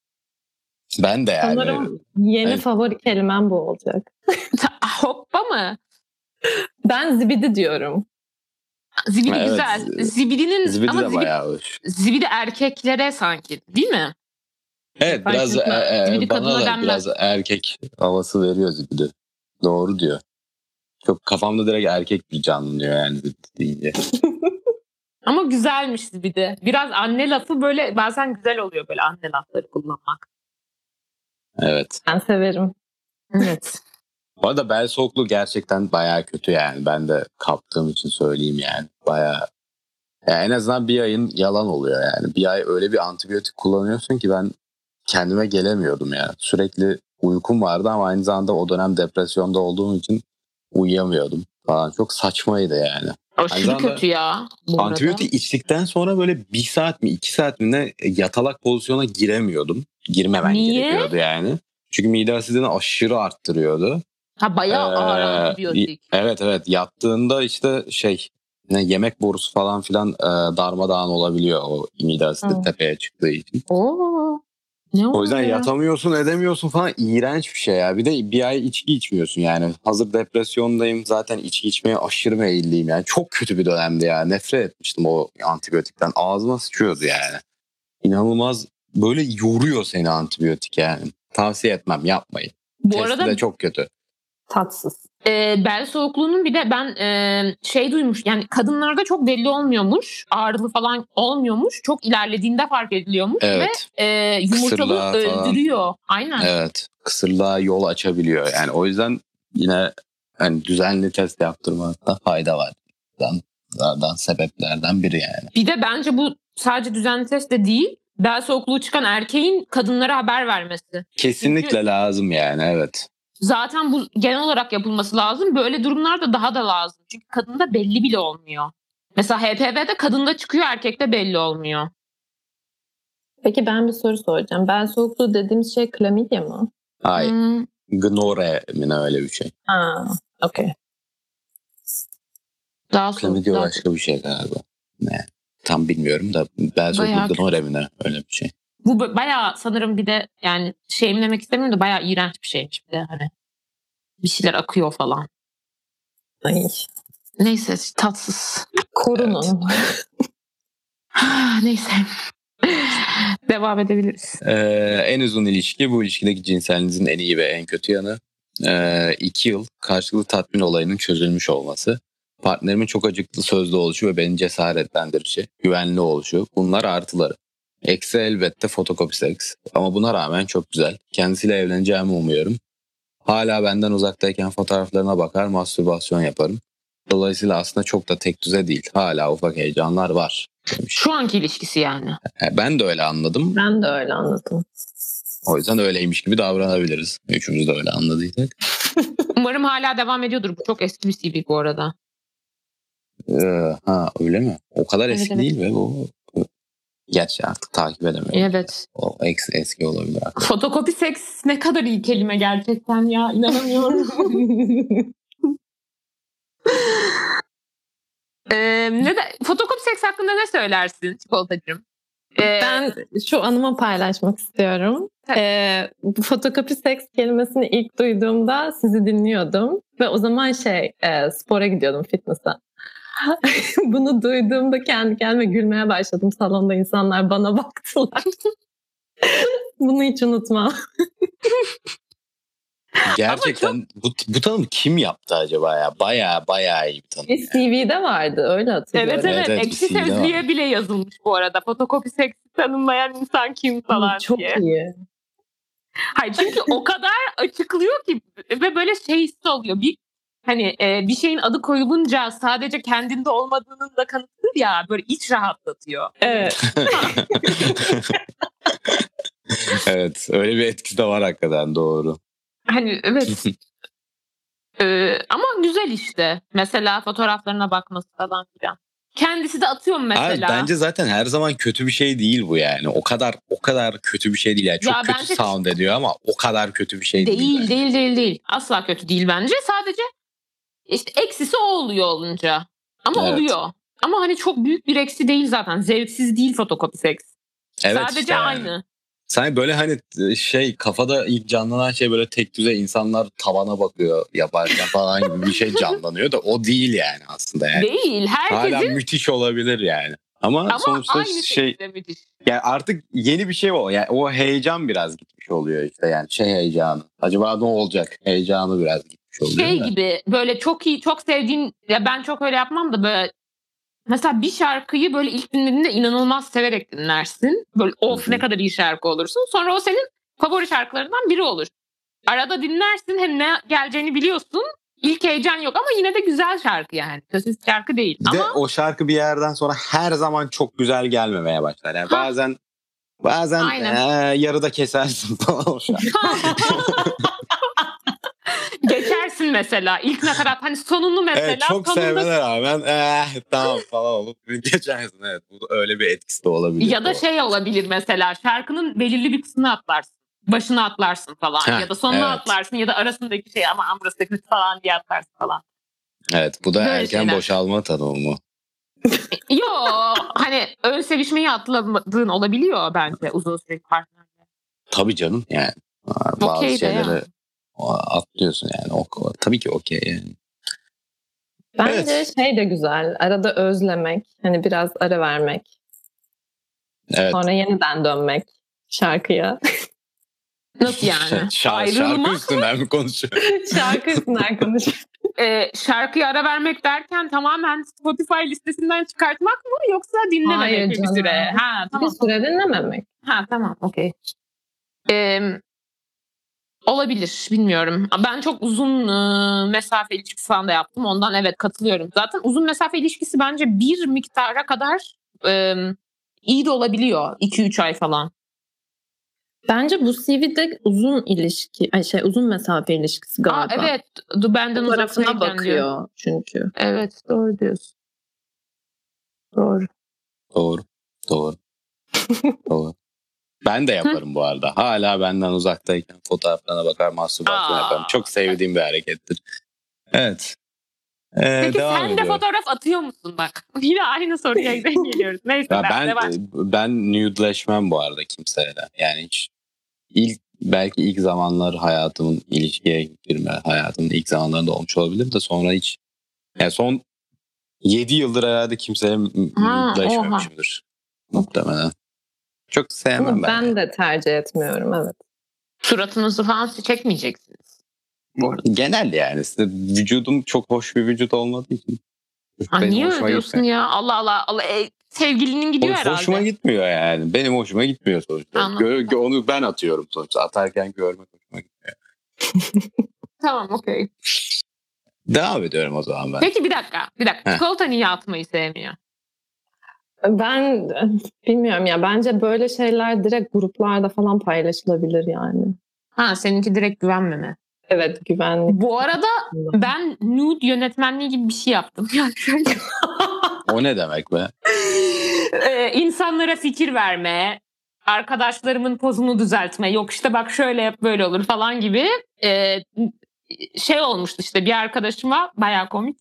Ben de yani. Sanırım yeni Evet. favori kelimem bu olacak. Hoppa mı? Ben zibidi diyorum. Zibidi Evet, güzel. Zibidinin Zibidi ama de zibidi, bayağı hoş. zibidi erkeklere sanki değil mi? Evet Fark biraz e, e, Zibidi bana da denmez. biraz erkek havası veriyor zibidi. Doğru diyor. Çok kafamda direkt erkek bir canlanıyor yani zibidi deyince. Ama güzelmiş zibidi. Biraz anne lafı böyle bazen güzel oluyor böyle anne lafları kullanmak. Evet. Ben severim. Evet. Bu arada bel soğukluğu gerçekten bayağı kötü yani. Ben de kaptığım için söyleyeyim yani. Bayağı ya en azından bir ayın yalan oluyor yani. Bir ay öyle bir antibiyotik kullanıyorsun ki ben kendime gelemiyordum yani. Sürekli uykum vardı ama aynı zamanda o dönem depresyonda olduğum için uyuyamıyordum falan. Çok saçmaydı yani. Aşırı kötü ya. Antibiyotik içtikten sonra böyle bir saat mi iki saat mi ne yatalak pozisyona giremiyordum. Girmemen Niye? gerekiyordu yani. Çünkü mide asidini aşırı arttırıyordu. Ha bayağı ağır Ee, antibiyotik. Evet evet yattığında işte şey ne yemek borusu falan filan e, darmadağın olabiliyor o asidi Hı. tepeye çıktığı için. Oo. Ne O yüzden oluyor? yatamıyorsun edemiyorsun falan iğrenç bir şey ya. Bir de bir ay içki içmiyorsun yani. Hazır depresyondayım zaten içki içmeye aşırı meyilliyim yani. Çok kötü bir dönemdi ya. Nefret etmiştim o antibiyotikten. Ağzıma sıçıyordu yani. İnanılmaz böyle yoruyor seni antibiyotik yani. Tavsiye etmem yapmayın. Bu Testi arada de çok kötü. Tatsız. e, bel soğukluğunun bir de ben e, şey duymuş yani kadınlarda çok belli olmuyormuş. Ağrılı falan olmuyormuş. Çok ilerlediğinde fark ediliyormuş Evet. ve e, yumurtalığı Kısırlığa falan. öldürüyor. Aynen. Evet. Kısırlığa yol açabiliyor. Yani o yüzden yine hani düzenli test yaptırmakta fayda var. Bunlardan sebeplerden biri yani. Bir de bence bu sadece düzenli test de değil. Bel soğukluğu çıkan erkeğin kadınlara haber vermesi. Kesinlikle lazım yani evet. Zaten bu genel olarak yapılması lazım. Böyle durumlarda daha da lazım. Çünkü kadında belli bile olmuyor. Mesela HPV'de kadında çıkıyor erkekte belli olmuyor. Peki ben bir soru soracağım. Ben soğukluğu dediğimiz şey klamidya mı? Hayır. Hmm, Gnore mi ne öyle bir şey. Ha, okey. daha soğuk. Klamidya daha- başka bir şey galiba. Ne? Tam bilmiyorum da belki Bayağı gnore mi ne öyle bir şey. Bu ba- bayağı sanırım bir de yani şeyim demek istemiyorum da bayağı iğrenç bir şeymiş bir de hani. Bir şeyler akıyor falan. Ay. Neyse tatsız. Korunun. Neyse. Devam edebiliriz. Ee, en uzun ilişki bu ilişkideki cinselinizin en iyi ve en kötü yanı. Ee, iki yıl karşılıklı tatmin olayının çözülmüş olması. Partnerimin çok acıklı sözlü oluşu ve beni cesaretlendirişi, güvenli oluşu bunlar artıları. Eksi elbette fotokopi seks ama buna rağmen çok güzel. Kendisiyle evleneceğimi umuyorum. Hala benden uzaktayken fotoğraflarına bakar, mastürbasyon yaparım. Dolayısıyla aslında çok da tek düze değil. Hala ufak heyecanlar var. Demiş. Şu anki ilişkisi yani. E, Ben de öyle anladım. Ben de öyle anladım. O yüzden öyleymiş gibi davranabiliriz. Üçümüz de öyle anladıysak. Umarım hala devam ediyordur. Bu çok eski bir CV bu arada. Ee, ha öyle mi? O kadar Evet, eski evet. değil ve bu Gerçi artık takip edemiyorum. Evet. O eski, eski olabilir. Fotokopi seks ne kadar iyi kelime gerçekten ya. inanamıyorum. ee, ne de, fotokopi seks hakkında ne söylersin çikolatacığım? Ee, ben şu anımı paylaşmak istiyorum. Ee, bu fotokopi seks kelimesini ilk duyduğumda sizi dinliyordum. Ve o zaman şey e, spora gidiyordum fitness'a. Bunu duyduğumda kendi kendime gülmeye başladım. Salonda insanlar bana baktılar. Bunu hiç unutmam. Gerçekten bu, bu tanım kim yaptı acaba ya? Baya baya iyi bir tanım. Bir CV'de vardı öyle hatırlıyorum. Evet evet, Evet, evet, ekşi sözlüğe bile yazılmış bu arada. Fotokopi seksi tanımlayan insan kim falan Çok diye. iyi. Hayır çünkü o kadar açıklıyor ki ve böyle şey hissi oluyor. Bir hani e, bir şeyin adı koyulunca sadece kendinde olmadığının da kanıtıdır ya böyle iç rahatlatıyor. Evet. evet öyle bir etkisi de var hakikaten doğru. Hani evet. Ee, ama güzel işte. Mesela fotoğraflarına bakması falan filan. kendisi de atıyor mu Hayır, mesela? bence zaten her zaman kötü bir şey değil bu yani. O kadar o kadar kötü bir şey değil yani. Çok Ya kötü bence- sound ediyor ama o kadar kötü bir şey değil. Değil bence. değil değil değil. Asla kötü değil bence. Sadece işte eksisi o oluyor olunca. Ama Evet. oluyor. Ama hani çok büyük bir eksi değil zaten. Zevksiz değil fotokopi seks. Evet Sadece işte yani. aynı. Sanki böyle hani şey kafada ilk canlanan şey böyle tek düze insanlar tavana bakıyor yaparken falan gibi bir şey canlanıyor da o değil yani aslında yani. Değil. Herkesin Hala müthiş olabilir yani. Ama, ama sonuçta şey yani artık yeni bir şey o. Yani o heyecan biraz gitmiş oluyor işte yani şey heyecanı. Acaba ne olacak? Heyecanı biraz gitmiş Şey da. gibi böyle çok iyi çok sevdiğin ya ben çok öyle yapmam da böyle mesela bir şarkıyı böyle ilk dinlediğinde inanılmaz severek dinlersin. Böyle of ne kadar iyi şarkı olursun. Sonra o senin favori şarkılarından biri olur. Arada dinlersin hem ne geleceğini biliyorsun. İlk heyecan yok ama yine de güzel şarkı yani. Kötü şarkı değil. Bir de ama o şarkı bir yerden sonra her zaman çok güzel gelmemeye başlar. Yani Ha. bazen bazen Aynen. eee, yarıda kesersin falan o şarkı. geçersin mesela. İlk nakarat hani sonunu mesela evet çok sonunda sevmene rağmen eh, tamam falan olup geçersin. Evet bu öyle bir etkisi de olabilir. Ya da Doğru. şey olabilir mesela şarkının belirli bir kısmını atlarsın. Başını atlarsın falan Heh, ya da sonunu evet. atlarsın ya da arasındaki şey ama kötü falan diye atlarsın falan. Evet bu da Böyle erken şeyler. boşalma tanımı. Yo hani ön sevişmeyi atladığın olabiliyor bence uzun süreli partnerle. Tabii canım yani. Bazı Okey şeyleri yani. Atlıyorsun yani. O, o- tabii ki okey yani. Bence Evet. şey de güzel. Arada özlemek. Hani biraz ara vermek. Evet. Sonra yeniden dönmek şarkıya. Nasıl yani? Ayrılmak şarkı üstünden mi konuşuyor? Şarkı üstünden konuşuyor. e, şarkıya ara vermek derken tamamen Spotify listesinden çıkartmak mı yoksa dinlememek Hayır bir canım. süre? Ha Bir tamam. süre dinlememek. Ha tamam okey. Ee, olabilir bilmiyorum. Ben çok uzun e, mesafe ilişkisi falan da yaptım. Ondan evet katılıyorum. Zaten uzun mesafe ilişkisi bence bir miktara kadar e, iyi de olabiliyor. 2-3 ay falan. Bence bu CV'de uzun ilişki, ay şey uzun mesafe ilişkisi Aa, galiba. evet du- benden Bu tarafına uzaktayken diyor. bakıyor çünkü. Evet doğru diyorsun. Doğru. Doğru. Doğru. Doğru. Ben de yaparım bu arada. Hala benden uzaktayken fotoğraflarına bakar mastürbasyon Aa. yaparım. Çok sevdiğim bir harekettir. Evet. Ee, Peki devam sen de ediyorum. fotoğraf atıyor musun bak? Yine aynı soruya geliyoruz. Neyse Ya ben, ben devam. ben nude'leşmem bu arada kimseyle. Yani hiç ilk belki ilk zamanlar hayatımın ilişkiye girme hayatımın ilk zamanlarında olmuş olabilir de sonra hiç yani son 7 yıldır herhalde kimseye nude'leşmemişimdir. Muhtemelen. Çok sevmem ben. ben de tercih etmiyorum evet. Suratınızı falan çekmeyeceksiniz. Bu arada. Genel yani. İşte vücudum çok hoş bir vücut olmadığı için. Ha, benim niye öyle diyorsun gitmiyor. ya? Allah Allah. Allah e, sevgilinin gidiyor Hoş- herhalde. Hoşuma gitmiyor yani. Benim hoşuma gitmiyor sonuçta. Anladım. Gö- gö- onu ben atıyorum sonuçta. Atarken görmek hoşuma gitmiyor. Tamam okey. Devam ediyorum o zaman ben. Peki bir dakika. Bir dakika. Heh. Çikolata niye atmayı sevmiyor? Ben bilmiyorum ya bence böyle şeyler direkt gruplarda falan paylaşılabilir yani. Ha seninki direkt güvenmeme. Evet güvenlik. Bu arada ben nude yönetmenliği gibi bir şey yaptım. O ne demek be? e, insanlara fikir verme, arkadaşlarımın pozunu düzeltme, yok işte bak şöyle yap böyle olur falan gibi e, şey olmuştu işte bir arkadaşıma bayağı komik.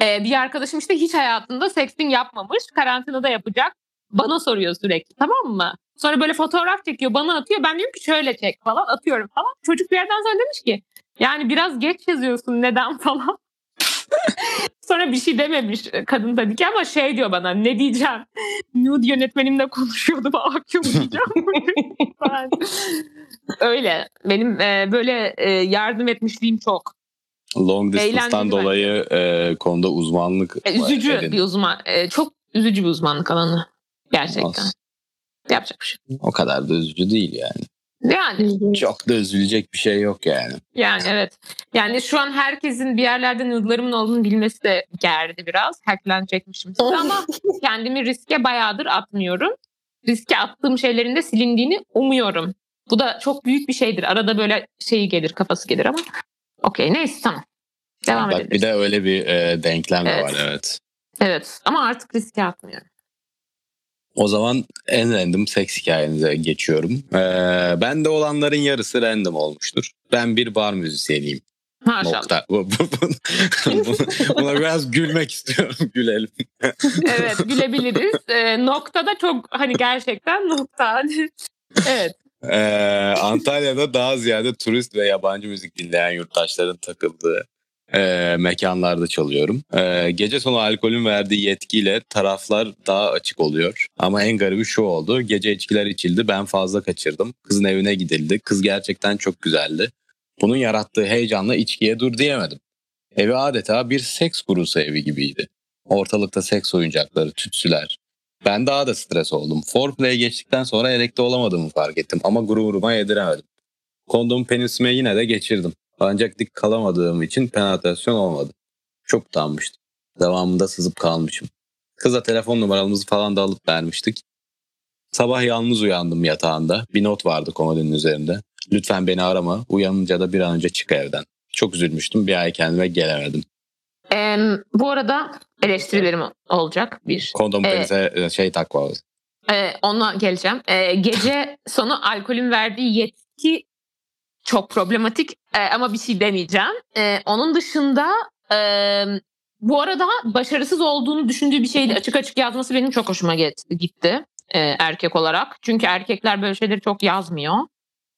E, bir arkadaşım işte hiç hayatında sexting yapmamış, karantinada yapacak. Bana soruyor sürekli tamam mı? Sonra böyle fotoğraf çekiyor bana atıyor. Ben diyorum ki şöyle çek falan atıyorum falan. Çocuk bir yerden sonra demiş ki yani biraz geç yazıyorsun neden falan. Sonra bir şey dememiş kadın tabii ki ama şey diyor bana ne diyeceğim? Nude yönetmenimle konuşuyordum mu diyeceğim. Öyle. Benim e, böyle e, yardım etmişliğim çok. Long distance'tan Eğlenceli dolayı e, konuda uzmanlık E, üzücü edin. bir uzman. e, çok üzücü bir uzmanlık alanı. Gerçekten. Olsun. Yapacak bir şey. O kadar da üzücü değil yani. Yani Çok da üzülecek bir şey yok yani. yani evet. Yani şu an herkesin bir yerlerde nude'larımın olduğunu bilmesi de gerdi biraz. Hacklenecekmişim ama kendimi riske bayağıdır atmıyorum. Riske attığım şeylerin de silindiğini umuyorum. Bu da çok büyük bir şeydir. Arada böyle şeyi gelir, kafası gelir ama okey neyse tamam. Devam Bak bir de öyle bir e, denklem de Evet. var evet. Evet ama artık riske atmıyorum. O zaman en random seks hikayenize geçiyorum. Ee, bende olanların yarısı random olmuştur. Ben bir bar müzisyeniyim. Maşallah. Nokta. Bu- bu- bu- buna, biraz gülmek istiyorum. Gülelim. Evet gülebiliriz. Ee, noktada çok hani gerçekten nokta. Evet. Ee, Antalya'da daha ziyade turist ve yabancı müzik dinleyen yurttaşların takıldığı e, mekanlarda çalıyorum. E, gece sonu alkolün verdiği yetkiyle taraflar daha açık oluyor. Ama en garibi şu oldu. Gece içkiler içildi. Ben fazla kaçırdım. Kızın evine gidildi. Kız gerçekten çok güzeldi. Bunun yarattığı heyecanla içkiye dur diyemedim. Evi adeta bir seks kurusu evi gibiydi. Ortalıkta seks oyuncakları, tütsüler. Ben daha da stres oldum. Foreplay'e geçtikten sonra erekte olamadığımı fark ettim ama gururuma yediremedim. Kondom penisime yine de geçirdim. Ancak dik kalamadığım için penetrasyon olmadı. Çok utanmıştım. Devamında sızıp kalmışım. Kıza telefon numaramızı falan da alıp vermiştik. Sabah yalnız uyandım yatağında. Bir not vardı komodinin üzerinde. Lütfen beni arama. Uyanınca da bir an önce çık evden. Çok üzülmüştüm. Bir ay kendime gelemedim. Ee, bu arada eleştirilerim olacak bir. Kondom Ee, penise şey takma. Ee, ona geleceğim. Ee, gece sonu alkolün verdiği yetki çok problematik Ee, ama bir şey demeyeceğim. Ee, onun dışında e, bu arada başarısız olduğunu düşündüğü bir şeydi açık açık yazması benim çok hoşuma gitti, e, erkek olarak. Çünkü erkekler böyle şeyleri çok yazmıyor.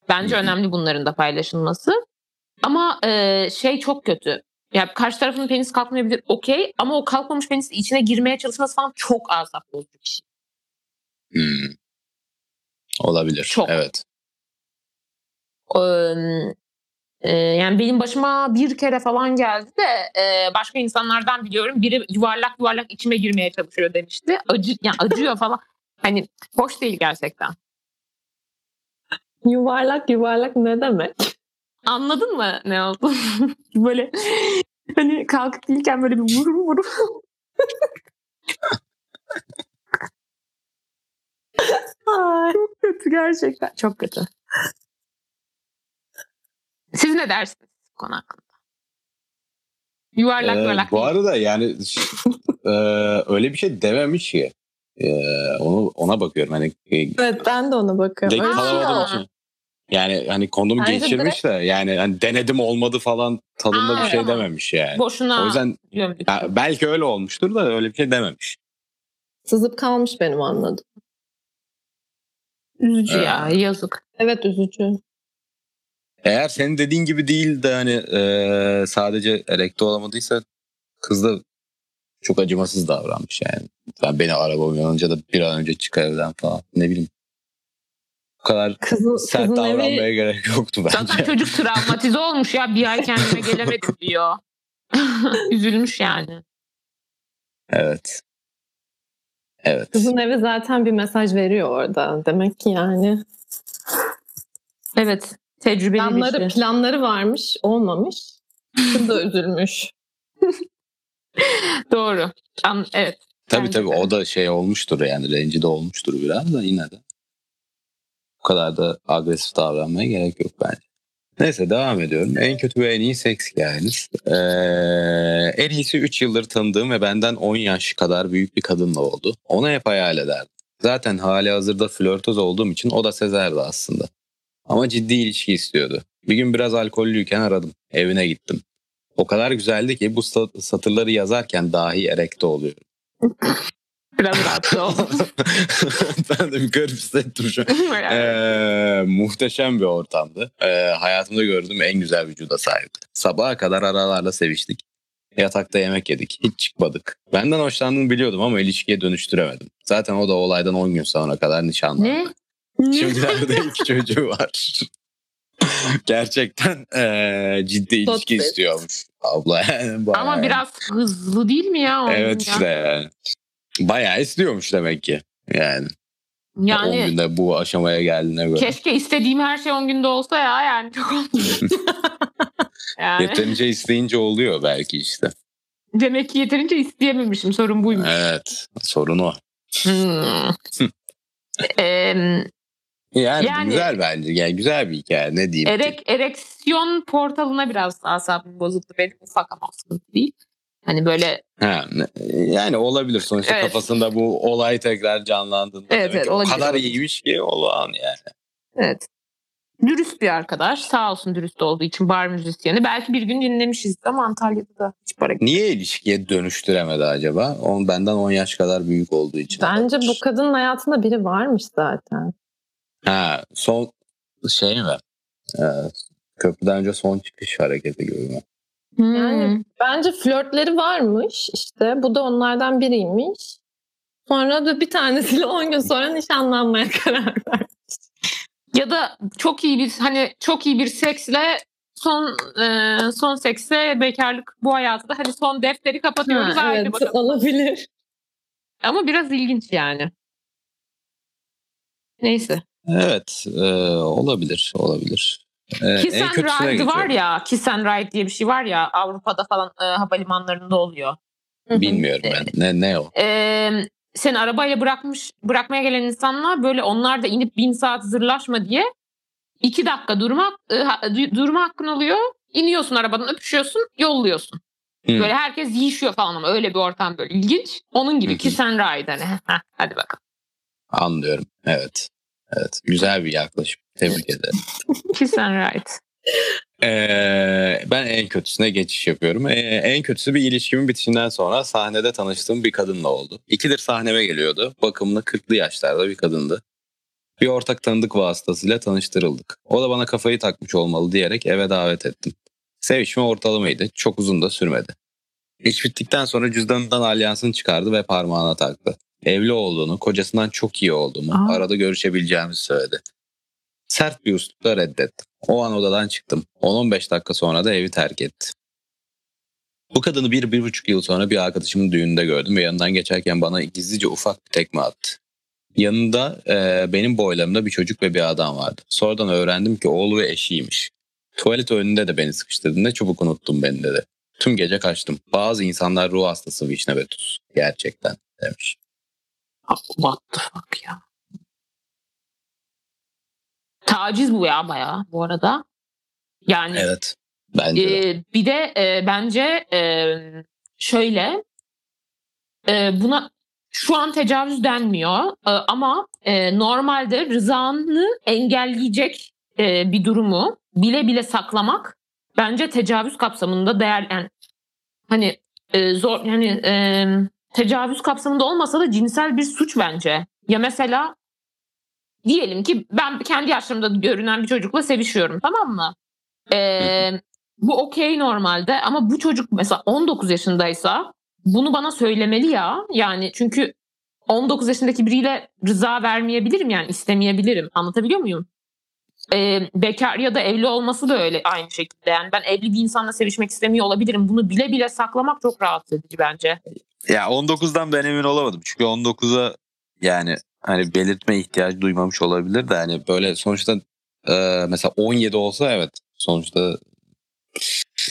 Bence önemli bunların da paylaşılması. Ama e, şey çok kötü. Ya karşı tarafın penis kalkmayabilir okey ama o kalkmamış penis içine girmeye çalışması falan çok azap bozucu bir şey. Hmm. Olabilir. Çok. Evet. Eee, e, yani benim başıma bir kere falan geldi de e, başka insanlardan biliyorum. Biri yuvarlak yuvarlak içime girmeye çalışıyor demişti. Acı, yani acıyor falan. Hani hoş değil gerçekten. Yuvarlak yuvarlak ne demek? Anladın mı ne oldu? böyle hani kalkıp değilken böyle bir vurum vurum. Ay. kötü gerçekten. Çok kötü. Siz ne dersiniz bu konu hakkında? Yuvarlak Ee, yuvarlak bu değil. arada yani e, öyle bir şey dememiş ki. Ee, onu ona bakıyorum hani e, Evet ben de ona bakıyorum. Direkt Öyle Yani hani kondomu Bence geçirmiş de yani hani denedim olmadı falan tadında Aa, bir şey dememiş yani. Boşuna O yüzden ya, belki öyle olmuştur da öyle bir şey dememiş. Sızıp kalmış benim anladım. Üzücü Ee, ya yazık. Evet üzücü. Eğer senin dediğin gibi değil de hani e, sadece erekte olamadıysa kız da çok acımasız davranmış yani. Ben beni araba uyanınca da bir an önce çık evden falan. Ne bileyim. Bu kadar Kızın, sert kızın davranmaya evi gerek yoktu Zaten bence. çocuk travmatize olmuş ya bir ay kendime gelemedim diyor. Üzülmüş yani. Evet. Evet. kızın evi zaten bir mesaj veriyor orada. Demek ki yani Evet tecrübeli planları, bir şey. planları varmış olmamış. Kız da üzülmüş. Doğru. An- evet. Tabii tabii o da şey olmuştur yani rencide olmuştur biraz da yine de. Bu kadar da agresif davranmaya gerek yok bence. Neyse devam ediyorum. En kötü ve en iyi seks hikayeniz. Ee, en iyisi 3 yıldır tanıdığım ve benden 10 yaş kadar büyük bir kadınla oldu. Ona hep hayal ederdim. Zaten hali hazırda flörtöz olduğum için o da sezerdi aslında. Ama ciddi ilişki istiyordu. Bir gün biraz alkollüyken aradım. Evine gittim. O kadar güzeldi ki bu sa- satırları yazarken dahi erekte oluyorum. Biraz rahatsız oldum. ben de bir garip hissettim şu an. Ee, muhteşem bir ortamdı. Ee, hayatımda gördüğüm en güzel vücuda sahipti. Sabaha kadar aralarla seviştik. Yatakta yemek yedik. Hiç çıkmadık. Benden hoşlandığını biliyordum ama ilişkiye dönüştüremedim. Zaten o da olaydan 10 gün sonra kadar nişanlandı. ne? Şimdilerde iki çocuğu var. Gerçekten ee, ciddi ilişki istiyormuş abla. Yani. Ama biraz hızlı değil mi ya? Evet ya? işte yani. Bayağı istiyormuş demek ki. Yani, Yani 10 günde bu aşamaya geldiğine göre. keşke istediğim her şey 10 günde olsa ya yani çok yani, Yeterince isteyince oluyor belki işte. demek ki yeterince isteyememişim sorun buymuş. Evet. Sorun o. Hmm. Yani, Yani- güzel bence. Yani güzel bir hikaye. Ne diyeyim ki? erek, ereksiyon portalına biraz asabım bozuldu benim ufak ama sıkıntı değil. Hani böyle Ha, yani olabilir sonuçta Evet. kafasında bu olay tekrar canlandığında. Evet, evet, o kadar olabilir. iyiymiş ki olağan yani. evet. Dürüst bir arkadaş. Sağ olsun dürüst olduğu için bar müzisyeni. Belki bir gün dinlemişiz ama Antalya'da da hiç para Niye ilişkiye dönüştüremedi acaba? On benden 10 yaş kadar büyük olduğu için. Bence olabilir. bu kadının hayatında biri varmış zaten. Ha, son şey mi? Ee, köprüden önce son çıkış hareketi gibi mi? Hmm. Yani bence flörtleri varmış işte. Bu da onlardan biriymiş. Sonra da bir tanesiyle 10 gün sonra nişanlanmaya karar verdi. Ya da çok iyi bir hani çok iyi bir seksle son e, son sekse bekarlık bu hayatta hadi son defteri kapatıyoruz Ha, evet bakalım. olabilir. Ama biraz ilginç yani. Neyse. Evet, e, olabilir, olabilir. E, Kiss and Ride var geçiyorum. ya, Kiss and Ride diye bir şey var ya Avrupa'da falan e, havalimanlarında oluyor. Bilmiyorum ben. Ne ne o? E, seni arabayla bırakmış bırakmaya gelen insanlar böyle onlar da inip bin saat zırlaşma diye iki dakika durma e, durma hakkın oluyor. İniyorsun arabadan öpüşüyorsun yolluyorsun. Hı. Böyle herkes yiyişiyor falan ama öyle bir ortam böyle ilginç. Onun gibi. Kiss and Ride hani. Hadi bakalım. Anlıyorum. Evet. Evet. Güzel bir yaklaşım. Tebrik ederim. Kiss and Ride. Ee, ben en kötüsüne geçiş yapıyorum. Ee, en kötüsü bir ilişkimin bitişinden sonra sahnede tanıştığım bir kadınla oldu. İkidir sahneme geliyordu. Bakımlı 40'lı yaşlarda bir kadındı. Bir ortak tanıdık vasıtasıyla tanıştırıldık. O da bana kafayı takmış olmalı diyerek eve davet ettim. Sevişme ortalamaydı. Çok uzun da sürmedi. İş bittikten sonra cüzdanından alyansını çıkardı ve parmağına taktı. Evli olduğunu, kocasından çok iyi olduğumu, Aa. arada görüşebileceğimizi söyledi. Sert bir üslupla reddettim. O an odadan çıktım. 10-15 dakika sonra da evi terk etti. Bu kadını bir, bir buçuk yıl sonra bir arkadaşımın düğününde gördüm ve yanından geçerken bana gizlice ufak bir tekme attı. Yanında e, benim boylarımda bir çocuk ve bir adam vardı. Sonradan öğrendim ki oğlu ve eşiymiş. Tuvalet önünde de beni sıkıştırdı. Ne çabuk unuttun beni dedi. Tüm gece kaçtım. Bazı insanlar ruh hastası vişne ve tuz. Gerçekten demiş. What the fuck ya. Taciz bu ya bayağı bu arada. Yani Evet. Bence de. Ee, bir de e, bence e, şöyle e, buna şu an tecavüz denmiyor E, ama e, normalde rızanı engelleyecek e, bir durumu bile bile saklamak bence tecavüz kapsamında değer yani hani e, zor yani e, tecavüz kapsamında olmasa da cinsel bir suç bence. Ya mesela diyelim ki ben kendi yaşlarımda görünen bir çocukla sevişiyorum tamam mı? Ee, bu okey normalde ama bu çocuk mesela 19 yaşındaysa bunu bana söylemeli ya. Yani çünkü 19 yaşındaki biriyle rıza vermeyebilirim yani istemeyebilirim. Anlatabiliyor muyum? Ee, bekar ya da evli olması da öyle aynı şekilde. Yani ben evli bir insanla sevişmek istemiyor olabilirim. Bunu bile bile saklamak çok rahatsız edici bence. Ya 19'dan ben emin olamadım. Çünkü 19'a yani hani belirtme ihtiyacı duymamış olabilir de hani böyle sonuçta e, mesela 17 olsa evet sonuçta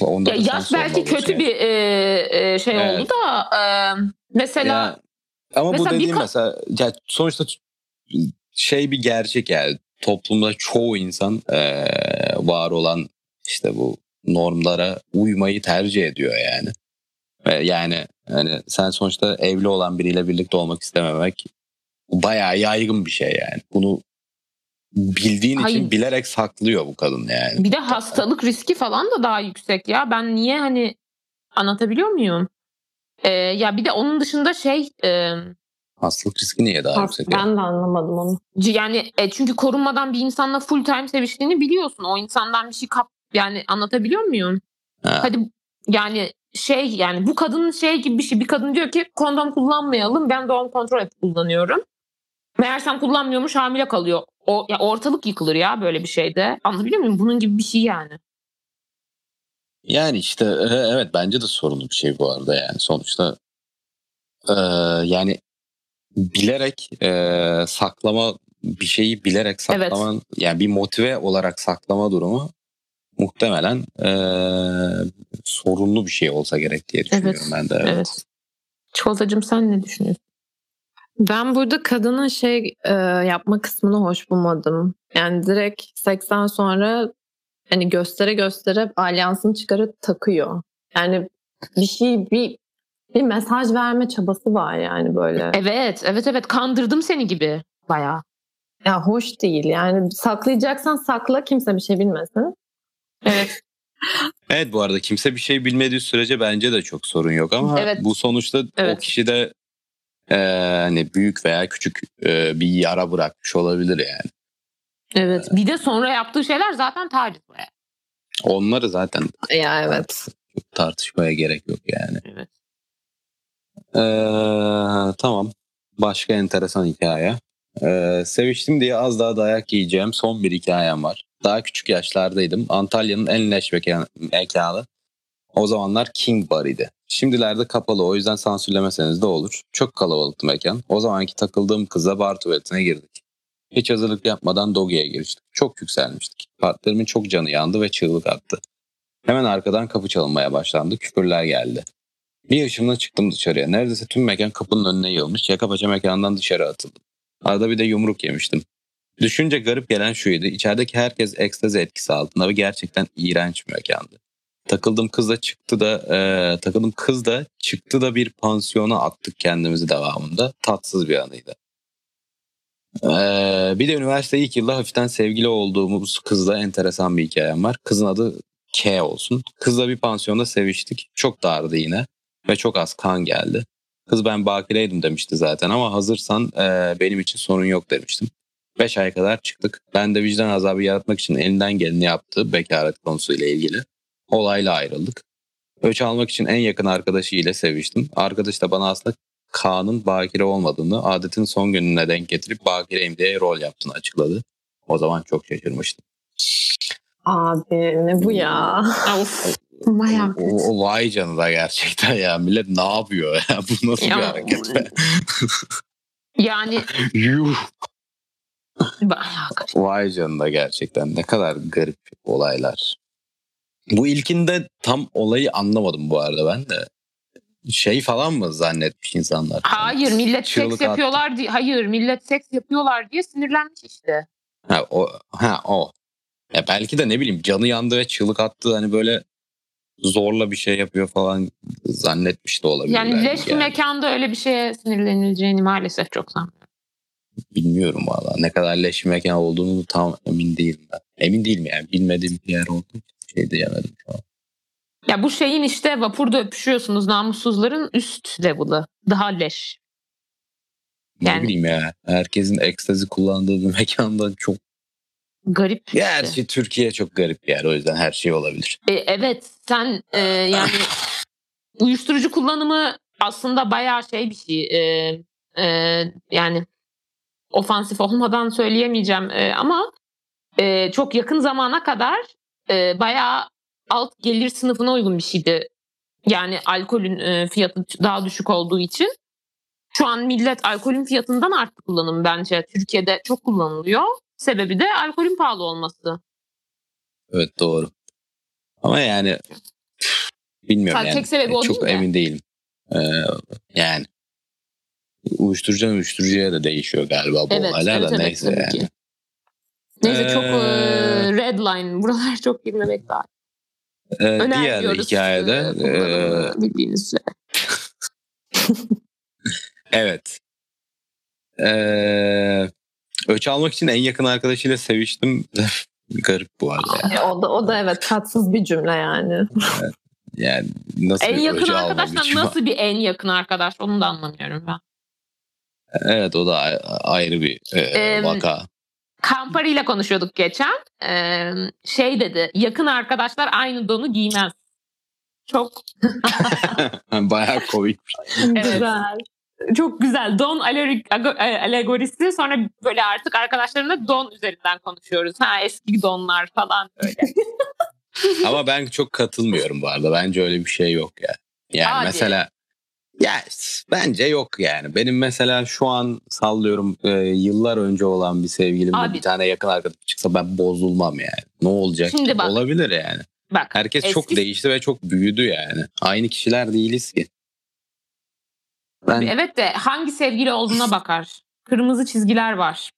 onda Ya yaş belki kötü olursun bir e, e, şey Evet. oldu da e, mesela Ya, ama mesela bu bir dediğim ka- mesela ya sonuçta şey bir gerçek yani toplumda çoğu insan e, var olan işte bu normlara uymayı tercih ediyor yani. Ve yani hani sen sonuçta evli olan biriyle birlikte olmak istememek bayağı yaygın bir şey yani. Bunu bildiğin Hayır. için bilerek saklıyor bu kadın yani. Bir de hastalık riski falan da daha yüksek ya. Ben niye hani anlatabiliyor muyum? Ee, ya bir de onun dışında şey e, Hastalık riski niye daha yüksek? yani? Ben de anlamadım onu. yani e, çünkü korunmadan bir insanla full time seviştiğini biliyorsun. O insandan bir şey kap yani anlatabiliyor muyum? Ha. Hadi yani şey yani bu kadının şey gibi bir şey. Bir kadın diyor ki kondom kullanmayalım. Ben doğum kontrol hep kullanıyorum. Meğersem kullanmıyormuş hamile kalıyor. O ya ortalık yıkılır ya böyle bir şeyde. Anlatabiliyor muyum? Bunun gibi bir şey yani. Yani işte e, evet bence de sorunlu bir şey bu arada yani sonuçta e, yani bilerek e, saklama bir şeyi bilerek saklama yani bir motive olarak saklama durumu muhtemelen e, sorunlu bir şey olsa gerek diye düşünüyorum Evet, ben de. Evet. Evet. Çikolatacığım sen ne düşünüyorsun? Ben burada kadının şey e, yapma kısmını hoş bulmadım. Yani direkt seksten sonra hani göstere göstere alyansını çıkarıp takıyor. Yani bir şey bir bir mesaj verme çabası var yani böyle. Evet, evet, evet. Kandırdım seni gibi bayağı. Ya hoş değil yani saklayacaksan sakla kimse bir şey bilmesin. Evet. Evet bu arada kimse bir şey bilmediği sürece bence de çok sorun yok ama Evet. bu sonuçta Evet. o kişi de e, hani büyük veya küçük e, bir yara bırakmış olabilir yani. Evet. Bir de sonra yaptığı şeyler zaten taciz baya. Onları zaten Ya evet. tartışmaya gerek yok yani. Evet. Ee, tamam. Başka enteresan hikaye. Ee, seviştim diye az daha dayak yiyeceğim son bir hikayem var. Daha küçük yaşlardaydım. Antalya'nın en leş mekan- mekanı. O zamanlar King Bar'ıydı. Şimdilerde kapalı o yüzden sansürlemeseniz de olur. Çok kalabalıktı mekan. O zamanki takıldığım kıza bar tuvaletine girdik. Hiç hazırlık yapmadan Dogi'ye giriştik. Çok yükselmiştik. Partnerimin çok canı yandı ve çığlık attı. Hemen arkadan kapı çalınmaya başlandı. Küfürler geldi. Bir ışımla çıktım dışarıya. Neredeyse tüm mekan kapının önüne yığılmış. Yaka paça mekandan dışarı atıldım. Arada bir de yumruk yemiştim. Düşünce garip gelen şuydu. İçerideki herkes ekstazi etkisi altında ve gerçekten iğrenç bir mekandı. Takıldım kız da çıktı da e, takıldım kız da çıktı da bir pansiyona attık kendimizi devamında. Tatsız bir anıydı. E, bir de üniversite ilk yılda hafiften sevgili olduğumuz kızla enteresan bir hikayem var. Kızın adı K olsun. Kızla bir pansiyonda seviştik. Çok dardı yine ve çok az kan geldi. Kız ben bakireydim demişti zaten ama hazırsan e, benim için sorun yok demiştim. 5 ay kadar çıktık. Ben de vicdan azabı yaratmak için elinden geleni yaptı bekaret konusuyla ilgili. Olayla ayrıldık. Öç almak için en yakın arkadaşı ile seviştim. Arkadaş da bana aslında Kaan'ın bakire olmadığını, adetin son gününe denk getirip bakireyim diye rol yaptığını açıkladı. O zaman çok şaşırmıştım. Abi ne bu ya? Of. Bayağı O, o vay canına gerçekten ya. Millet ne yapıyor ya? Bu nasıl bir Ya. hareket be? Yani Yuh. bayağı garip. Vay canına gerçekten ne kadar garip olaylar. Bu ilkinde tam olayı anlamadım bu arada ben de. Şey falan mı zannetmiş insanlar? Hayır millet Çığlık seks attı. yapıyorlar diye. Hayır millet seks yapıyorlar diye sinirlenmiş işte. Ha o. Ha o. Ya belki de ne bileyim canı yandı ve çığlık attı hani böyle zorla bir şey yapıyor falan zannetmiş de olabilir. Yani leş bir mekanda öyle bir şeye sinirlenileceğini maalesef çok sanmıyorum. Bilmiyorum valla. Ne kadar leş mekan olduğunu tam emin değilim ben. Emin değilim yani. Bilmediğim bir yer olduğu için şey diyemedim şu an. Ya bu şeyin işte vapurda öpüşüyorsunuz namussuzların üst level'ı. Daha leş. Ne Yani- bileyim ya. Herkesin ekstazi kullandığı bir mekanda çok... Garip. işte. Gerçi Türkiye çok garip bir yer. O yüzden her şey olabilir. E, evet sen e, yani uyuşturucu kullanımı aslında bayağı şey bir şey. E, e, yani ofansif olmadan söyleyemeyeceğim e, ama e, çok yakın zamana kadar e, bayağı alt gelir sınıfına uygun bir şeydi. Yani alkolün e, fiyatı daha düşük olduğu için. Şu an millet alkolün fiyatından arttı kullanım bence. Türkiye'de çok kullanılıyor. Sebebi de alkolün pahalı olması. Evet doğru. Ama yani bilmiyorum Sadece yani. tek sebebi o çok değil mi? emin değilim. Ee, yani uyuşturucudan uyuşturucuya da değişiyor galiba bu Evet, olaylar evet, da evet, neyse yani. ki. Neyse çok e, red line. Buralar çok girmemek daha. Ee, diğer hikayede e, bildiğiniz üzere. evet. Ee, öç almak için en yakın arkadaşıyla seviştim. Garip bu arada. yani. E, o da o da evet tatsız bir cümle yani. Yani nasıl En bir yakın biçimi? nasıl bir en yakın arkadaş onu da anlamıyorum ben. Evet o da ayrı bir e, Em, vaka. Campari ile konuşuyorduk geçen. Ee, şey dedi yakın arkadaşlar aynı donu giymez. Çok Bayağı komik. Güzel. çok güzel. Don ago- e, alegorisi sonra böyle artık arkadaşlarımla don üzerinden konuşuyoruz. Ha eski donlar falan böyle. Ama ben çok katılmıyorum bu arada. Bence öyle bir şey yok ya. Yani Hadi. mesela ya bence yok yani. Benim mesela şu an sallıyorum e, yıllar önce olan bir sevgilimle Abi. bir tane yakın arkadaşım çıksa ben bozulmam yani. Ne olacak? Şimdi bak. Olabilir yani. Bak Herkes eski- çok değişti ve çok büyüdü yani. Aynı kişiler değiliz ki. Ben Evet de hangi sevgili olduğuna bakar. Kırmızı çizgiler var.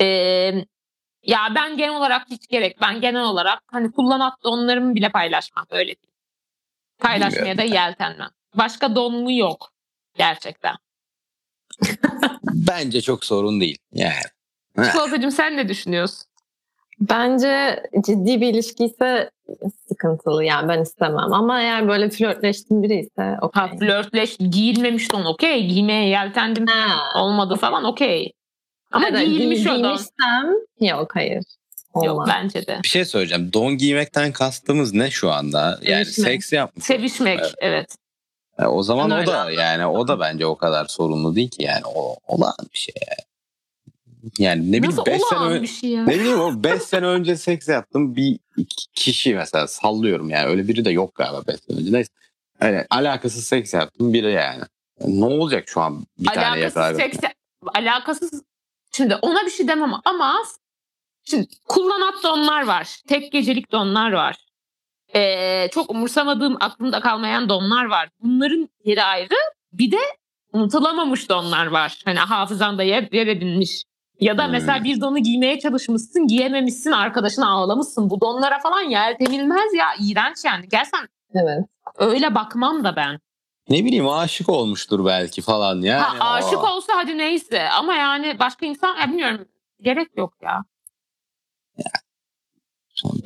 Ee, ya ben genel olarak hiç gerek. Ben genel olarak hani kullanat donlarımı bile paylaşmam. Öyle değil. Paylaşmaya da Bilmiyorum yeltenmem. Başka don mu yok gerçekten. Bence çok sorun değil. Yani. Çikolatacığım sen ne düşünüyorsun? Bence ciddi bir ilişki ise sıkıntılı yani ben istemem. Ama eğer böyle flörtleştiğim biri ise Ha, okey. flörtleş giyilmemiş don okey. Giymeye yeltendim Ha. olmadı falan okey. Ama Evet, giyilmiş giy- o don. yok hayır. Yok Olmaz. bence de. Bir şey söyleyeceğim. Don giymekten kastımız ne şu anda? Yani Sevişmek. seks yapmış. Sevişmek Evet. evet. E, o zaman Ben o da anladım. yani o da bence o kadar sorunlu değil ki yani o olağan bir şey. Yani, yani ne bileyim Nasıl 5 sene önce şey ya? ne bileyim o 5 sene önce seks yaptım bir iki kişi mesela sallıyorum yani öyle biri de yok galiba 5 sene önce. Neyse. Yani alakasız seks yaptım biri yani. Ne olacak şu an bir tane alakasız yakar. seks alakasız şimdi ona bir şey demem ama şimdi kullanat donlar var. Tek gecelik donlar var. Ee, çok umursamadığım aklımda kalmayan donlar var. Bunların yeri ayrı. Bir de unutulamamış donlar var. Hani hafızanda yer, yer edinmiş. Ya da Hmm. mesela bir donu giymeye çalışmışsın, giyememişsin, arkadaşına ağlamışsın. Bu donlara falan yeltenilmez ya. iğrenç yani. Gerçekten Evet. öyle bakmam da ben. Ne bileyim aşık olmuştur belki falan yani. ha, aşık o- olsa hadi neyse ama yani başka insan ya bilmiyorum gerek yok ya.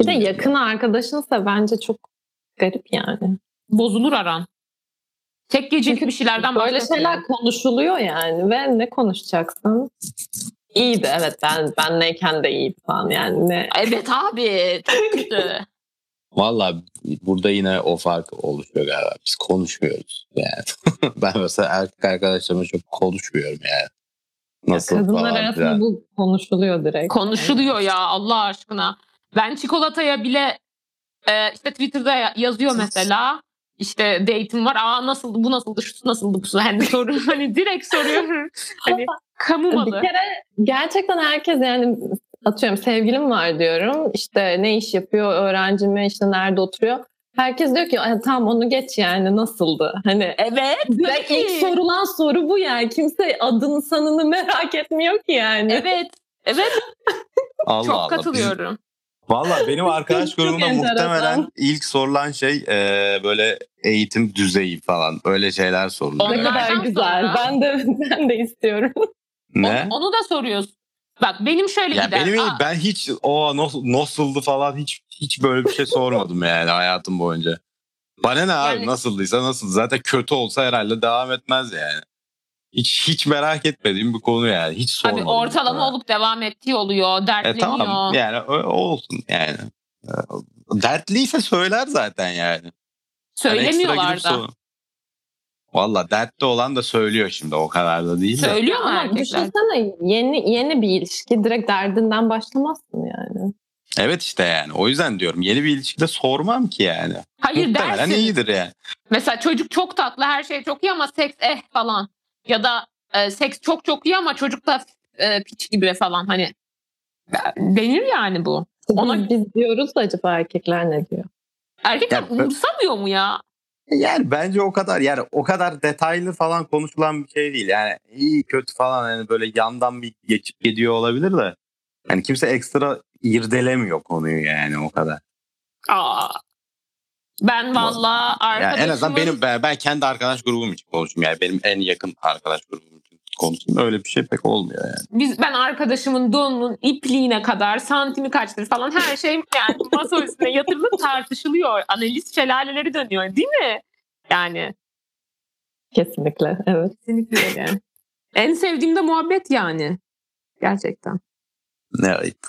Bir de yakın arkadaşınsa bence çok garip yani. Bozulur aran. Tek gecelik Çünkü bir şeylerden Böyle şeyler konuşuluyor yani ve ne konuşacaksın? İyiydi evet ben benleyken de iyiydi falan yani. Ne, Evet abi çok kötü. Valla burada yine o fark oluşuyor galiba. Biz konuşmuyoruz yani. ben mesela erkek arkadaşlarımla çok konuşmuyorum yani. Nasıl Kadınlar falan arasında bu konuşuluyor direkt. Konuşuluyor ya Allah aşkına. Ben çikolataya bile e, işte Twitter'da ya- yazıyor mesela. İşte date'im var. Aa nasıldı bu nasıldı şu nasıldı bu hani soru hani direkt soruyorum. Hani kamu Bir malı. kere gerçekten herkes yani atıyorum sevgilim var diyorum. İşte ne iş yapıyor, öğrenci mi, işte nerede oturuyor. Herkes diyor ki "Ay, tamam onu geç yani nasıldı? Hani Evet. tabii. ilk sorulan soru bu yani. Kimse adını sanını merak etmiyor ki yani. Evet. Evet Allah çok Allah. katılıyorum. Valla benim arkadaş enteresan. muhtemelen ilk sorulan şey e, böyle eğitim düzeyi falan. Öyle şeyler soruluyor. Ne kadar güzel. sonra- Ben de ben de istiyorum. Ne? Onu, onu da soruyorsun. Bak benim şöyle Ya gider. benim Aa, ben hiç o nasıl nasıldı falan hiç hiç böyle bir şey sormadım yani hayatım boyunca. Bana ne abi Yani- nasıldıysa nasıl zaten kötü olsa herhalde devam etmez yani. Hiç hiç merak etmediğim bir konu yani. Hiç Abi sormadım. ortalama olup devam ettiği oluyor. E Dertleniyor. tamam yani o, olsun yani. E, Dertliyse söyler zaten yani. Ekstra Söylemiyorlar da. sor- Valla dertli olan da söylüyor şimdi o kadar da değil de. Söylüyor mu Ama erkekler? düşünsene yeni yeni bir ilişki direkt derdinden başlamazsın yani. Evet işte yani o yüzden diyorum yeni bir ilişkide sormam ki yani. Hayır Muhtemelen dersin. iyidir yani. Mesela çocuk çok tatlı her şey çok iyi ama seks eh falan. Ya da e, seks çok çok iyi ama çocuk da e, piç gibi falan hani. Denir yani bu. Ona- Biz, biz diyoruz da acaba erkekler ne diyor? Erkekler Ya, umursamıyor mu ya? Yani bence o kadar yani o kadar detaylı falan konuşulan bir şey değil. Yani iyi kötü falan hani böyle yandan bir geçip gidiyor olabilir de. Yani kimse ekstra irdelemiyor konuyu yani o kadar. Aa. Ben valla Yani arkadaşımın... en azından benim ben, kendi arkadaş grubum için konuşayım. Yani benim en yakın arkadaş grubum için konuşayım. Öyle bir şey pek olmuyor yani. biz ben arkadaşımın donunun ipliğine kadar santimi kaçtır falan her şey yani masa üstüne yatırılıp tartışılıyor. Analiz şelaleleri dönüyor değil mi? Yani Kesinlikle evet. kesinlikle öyle. en sevdiğim de muhabbet yani. Gerçekten. Ne ayıp.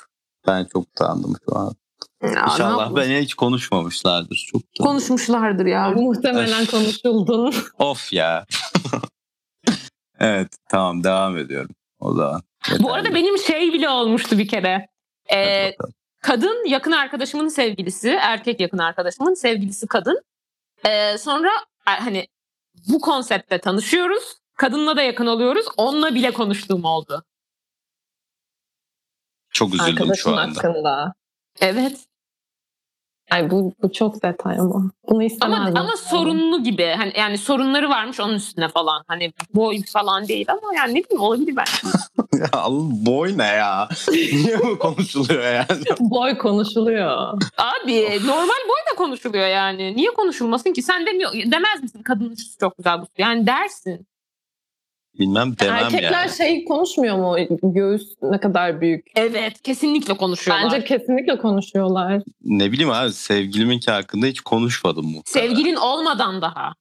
Ben çok utandım şu an. Ya, İnşallah beni hiç konuşmamışlardır. Çok utandım. konuşmuşlardır ya. Muhtemelen konuşuldun. Of ya. evet tamam devam ediyorum. O zaman. Bu arada benim şey bile olmuştu bir kere. Ee, kadın yakın arkadaşımın sevgilisi, erkek yakın arkadaşımın sevgilisi kadın. Ee, sonra hani bu konseptte tanışıyoruz. Kadınla da yakın oluyoruz. Onunla bile konuştuğum oldu. Çok üzüldüm Arkadaşın şu anda. hakkında. Evet. Ay bu, bu çok detay ama. Bunu Ama istemezdim. ama sorunlu gibi. Hani yani sorunları varmış onun üstüne falan. Hani boy falan değil ama yani ne bileyim olabilir belki. ya Allah, boy ne ya? Niye bu konuşuluyor yani? Boy konuşuluyor. Abi normal boy da konuşuluyor yani. Niye konuşulmasın ki? Sen demiyor, demez misin kadının üstü çok güzel bu. Yani dersin. Bilmem demem Erkekler yani. şey konuşmuyor mu? Göğüs ne kadar büyük? Evet kesinlikle konuşuyorlar. Bence kesinlikle konuşuyorlar. Ne bileyim abi sevgiliminki hakkında hiç konuşmadım mu? Sevgilin olmadan daha.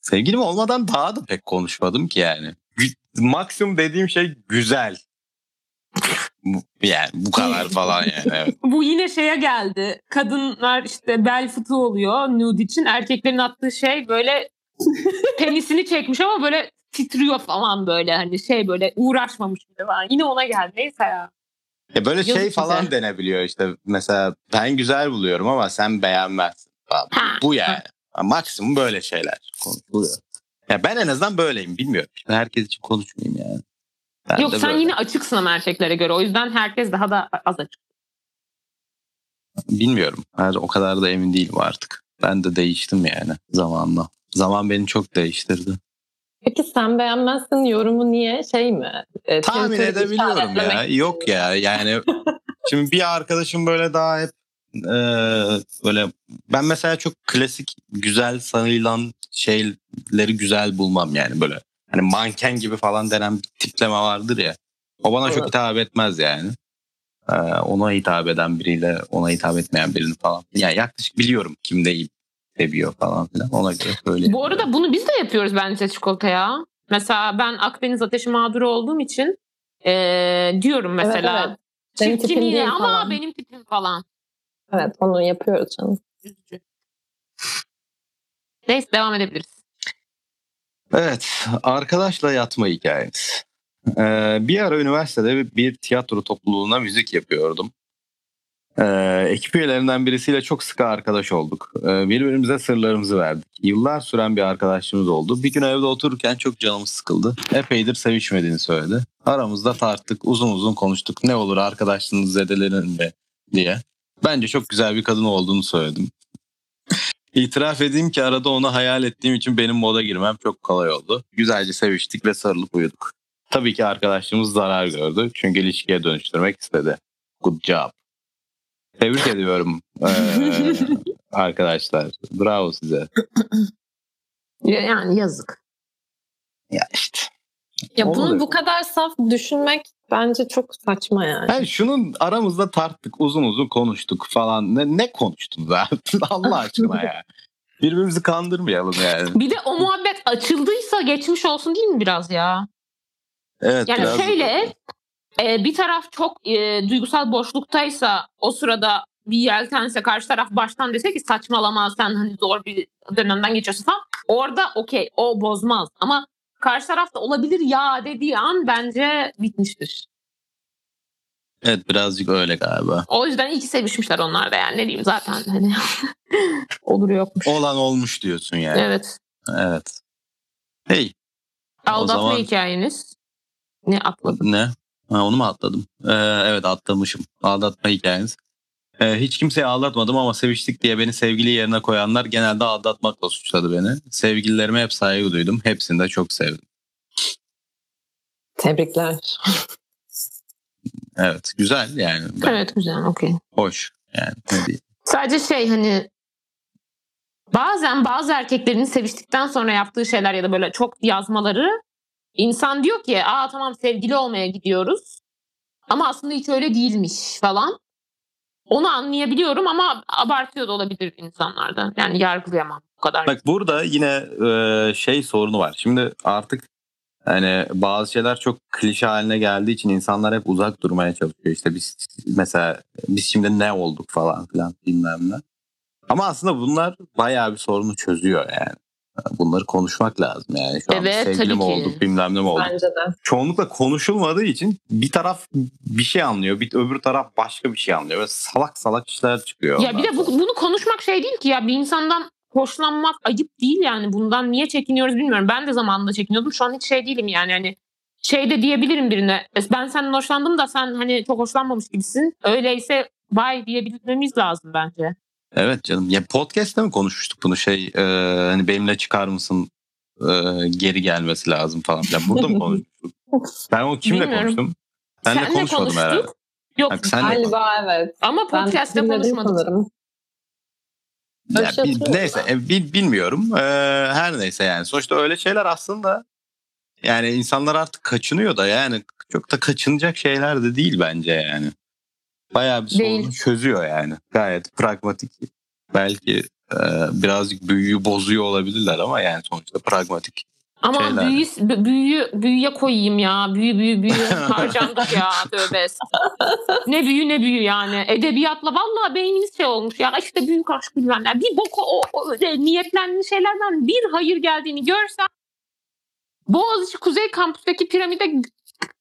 Sevgilim olmadan daha da pek konuşmadım ki yani. Maksimum dediğim şey güzel. Bu- yani bu kadar falan yani. Evet. Bu yine şeye geldi. Kadınlar işte bel fıtığı oluyor nude için. Erkeklerin attığı şey böyle penisini çekmiş ama böyle titriyor falan böyle hani şey böyle uğraşmamış gibi falan. Yine ona geldi. Neyse ya. Ya böyle şey Yazık falan bize. denebiliyor işte. Mesela ben güzel buluyorum ama sen beğenmezsin. falan. Ha. Bu yani. Maksimum böyle şeyler konuşuluyor. Ya ben en azından böyleyim bilmiyorum. Şimdi herkes için konuşmayayım yani. Ben Yok sen böyle. yine açıksın ama erkeklere göre. O yüzden herkes daha da az açık. Bilmiyorum. Her o kadar da emin değilim artık. Ben de değiştim yani zamanla. Zaman beni çok değiştirdi. Peki sen beğenmezsin yorumu niye? Şey mi? E, Tahmin edebiliyorum ya. Yok ya yani şimdi bir arkadaşım böyle daha hep e, böyle ben mesela çok klasik güzel sayılan şeyleri güzel bulmam yani böyle hani manken gibi falan denen bir tipleme vardır ya. O bana çok Evet. hitap etmez yani. E, ona hitap eden biriyle ona hitap etmeyen birini falan. Yani yaklaşık biliyorum kim neyi seviyor falan filan. Ona göre söyleyeyim. Bu arada bunu biz de yapıyoruz bence çikolata ya. Mesela ben Akdeniz ateşi mağduru olduğum için eee, diyorum Evet, mesela. evet. Senin Çirkin tipin yine değil ama falan. benim tipim falan. Evet onu yapıyoruz canım. Üzücü. Neyse devam edebiliriz. Evet, arkadaşla yatma hikayemiz. Ee, bir ara üniversitede bir tiyatro topluluğuna müzik yapıyordum. Ee, ekip üyelerinden birisiyle çok sıkı arkadaş olduk. Ee, birbirimize sırlarımızı verdik. Yıllar süren bir arkadaşlığımız oldu. Bir gün evde otururken çok canımız sıkıldı. Epeydir sevişmediğini söyledi. Aramızda tarttık, uzun uzun konuştuk. Ne olur arkadaşlığınız zedelenir diye. Bence çok güzel bir kadın olduğunu söyledim. İtiraf edeyim ki arada onu hayal ettiğim için benim moda girmem çok kolay oldu. Güzelce seviştik ve sarılıp uyuduk. Tabii ki arkadaşlığımız zarar gördü çünkü ilişkiye dönüştürmek istedi. Good job. Tebrik ediyorum eee, arkadaşlar. Bravo size. Ya- Yani yazık. Ya işte. Ya Olur. bunu bu kadar saf düşünmek bence çok saçma yani. Yani şunun aramızda tarttık uzun uzun konuştuk falan. Ne, ne konuştunuz abi? Allah aşkına ya. Birbirimizi kandırmayalım yani. Bir de o muhabbet açıldıysa geçmiş olsun değil mi biraz ya? Evet, Yani biraz- şöyle e, bir taraf çok e, duygusal boşluktaysa o sırada bir yeltense karşı taraf baştan dese ki saçmalama sen hani zor bir dönemden geçiyorsun falan. Orada okey o bozmaz ama karşı tarafta olabilir ya dediği an bence bitmiştir. Evet birazcık öyle galiba. O yüzden iyi ki sevişmişler onlar da yani ne diyeyim zaten hani olur yokmuş. Olan olmuş diyorsun yani. Evet. Evet. Hey Aldatma zaman- hikayeniz. Ne atladım. ne? Ha, onu mu atladım? Ee, evet atlamışım. Aldatma hikayeniz. Ee, hiç kimseyi aldatmadım ama seviştik diye beni sevgili yerine koyanlar genelde aldatmakla suçladı beni. Sevgililerime hep saygı duydum. Hepsini de çok sevdim. Tebrikler. Evet güzel yani. Ben- Evet güzel okey. Hoş yani. Ne diyeyim. Sadece şey hani bazen bazı erkeklerin seviştikten sonra yaptığı şeyler ya da böyle çok yazmaları insan diyor ki aa tamam sevgili olmaya gidiyoruz ama aslında hiç öyle değilmiş falan. Onu anlayabiliyorum ama abartıyor da olabilir insanlarda. Yani yargılayamam bu kadar. Bak burada yine e, şey sorunu var. Şimdi artık hani bazı şeyler çok klişe haline geldiği için insanlar hep uzak durmaya çalışıyor. İşte biz mesela biz şimdi ne olduk falan filan bilmem ne. Ama aslında bunlar bayağı bir sorunu çözüyor yani. Bunları konuşmak lazım yani. Şu an Evet, sevgili tabii mi ki. olduk bilmem ne mi olduk. Bence de. Çoğunlukla konuşulmadığı için bir taraf bir şey anlıyor. Bir öbür taraf başka bir şey anlıyor. Böyle salak salak işler çıkıyor. Ya bir de bu, bunu konuşmak şey değil ki ya bir insandan hoşlanmak ayıp değil yani bundan niye çekiniyoruz bilmiyorum. Ben de zamanında çekiniyordum şu an hiç şey değilim yani hani şey de diyebilirim birine ben senden hoşlandım da sen hani çok hoşlanmamış gibisin. Öyleyse bay diyebilmemiz lazım bence. Evet canım. Ya podcast'te mi konuşmuştuk bunu şey e, hani benimle çıkar mısın e, geri gelmesi lazım falan. Ya burada mı konuşmuştuk? Ben o kimle Bilmiyorum. konuştum? Benle Senle konuşmadım konuştuk. herhalde. Yok Bak senle Galiba evet. ama Ben podcast'te dinledim konuşmadık. sanırım. Ya, şey bil- yapıyorum neyse e, bil- bilmiyorum. E, her neyse yani. Sonuçta öyle şeyler aslında yani insanlar artık kaçınıyor da yani çok da kaçınacak şeyler de değil bence yani. Bayağı bir sorunu Değil. çözüyor yani. Gayet pragmatik. Belki e, birazcık büyüyü bozuyor olabilirler ama yani sonuçta pragmatik. Ama şeyler. büyü, bü- büyü, büyüye koyayım ya. Büyü büyü büyü. Harcandık ya. Tövbe. Ne büyü ne büyü yani. Edebiyatla vallahi beynimiz şey olmuş ya. İşte büyük aşk bilmem ne. Bir boku o, o öyle niyetlendiğin şeylerden bir hayır geldiğini görsem Boğaziçi Kuzey Kampüs'teki piramide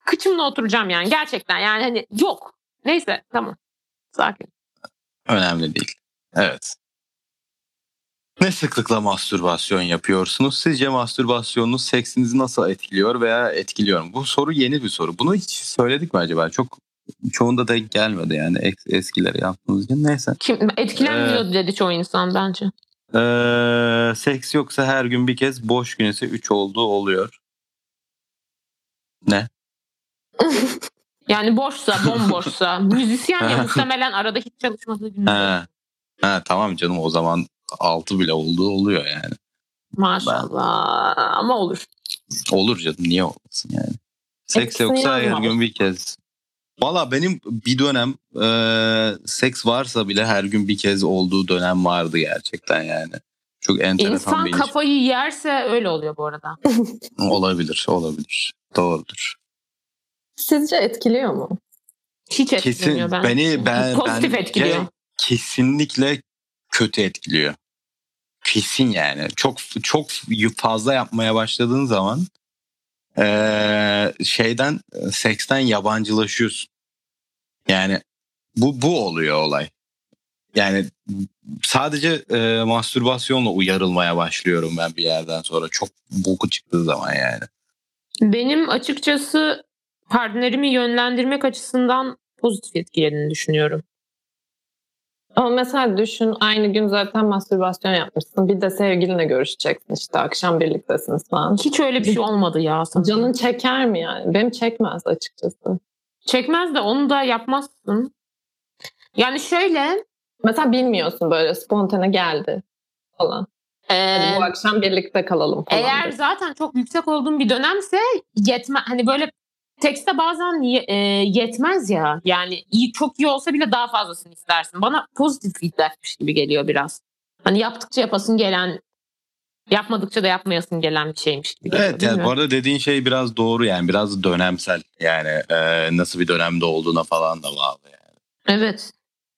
kıçımla oturacağım yani. Gerçekten yani hani yok. Neyse tamam. Sakin. Önemli değil. Evet. Ne sıklıkla mastürbasyon yapıyorsunuz? Sizce mastürbasyonunuz seksinizi nasıl etkiliyor veya etkiliyor mu? Bu soru yeni bir soru. Bunu hiç söyledik mi acaba? Çok çoğunda denk gelmedi yani es- eskileri yaptığımız için. Neyse. Kim, etkilenmiyor dedi çoğu insan bence. Ee, seks yoksa her gün bir kez boş gün ise 3 olduğu oluyor. Ne? Yani boşsa, bomboşsa, müzisyen ya muhtemelen arada hiç çalışmadığı günler. Ha. tamam canım o zaman 6 bile olduğu oluyor yani. Maşallah. Ama olur. Olur canım niye olmasın yani. Seks Etkisini yoksa her gün bir kez. Valla benim bir dönem e, seks varsa bile her gün bir kez olduğu dönem vardı gerçekten yani. Çok enteresan İnsan bir kafayı yerse öyle oluyor bu arada. Olabilir olabilir. Doğrudur. Sizce etkiliyor mu? Hiç Kesin etkilemiyor ben. beni ben Pozitif bence etkiliyor. kesinlikle kötü etkiliyor. Kesin yani. Çok çok fazla yapmaya başladığın zaman eee, şeyden seksten yabancılaşıyorsun. Yani bu bu oluyor olay. Yani sadece eee, mastürbasyonla uyarılmaya başlıyorum ben bir yerden sonra. Çok boku çıktığı zaman yani. Benim açıkçası partnerimi yönlendirmek açısından pozitif etkilediğini düşünüyorum. Ama mesela düşün aynı gün zaten mastürbasyon yapmışsın. Bir de sevgilinle görüşeceksin işte akşam birliktesiniz falan. Hiç öyle bir şey olmadı ya. sanırım. Canın çeker mi yani? Benim çekmez açıkçası. Çekmez de onu da yapmazsın. Yani şöyle Mesela bilmiyorsun böyle spontane geldi falan. e, Hadi bu akşam birlikte kalalım falan. eğer dedi. zaten çok yüksek olduğum bir dönemse yetme hani böyle tekste bazen e, yetmez ya. Yani iyi çok iyi olsa bile daha fazlasını istersin. Bana pozitif feedbackmiş gibi geliyor biraz. Hani yaptıkça yapasın gelen yapmadıkça da yapmayasın gelen bir şeymiş gibi geliyor. Evet yani bu bilmiyorum. arada dediğin şey biraz doğru yani biraz dönemsel yani eee, nasıl bir dönemde olduğuna falan da bağlı yani. Evet.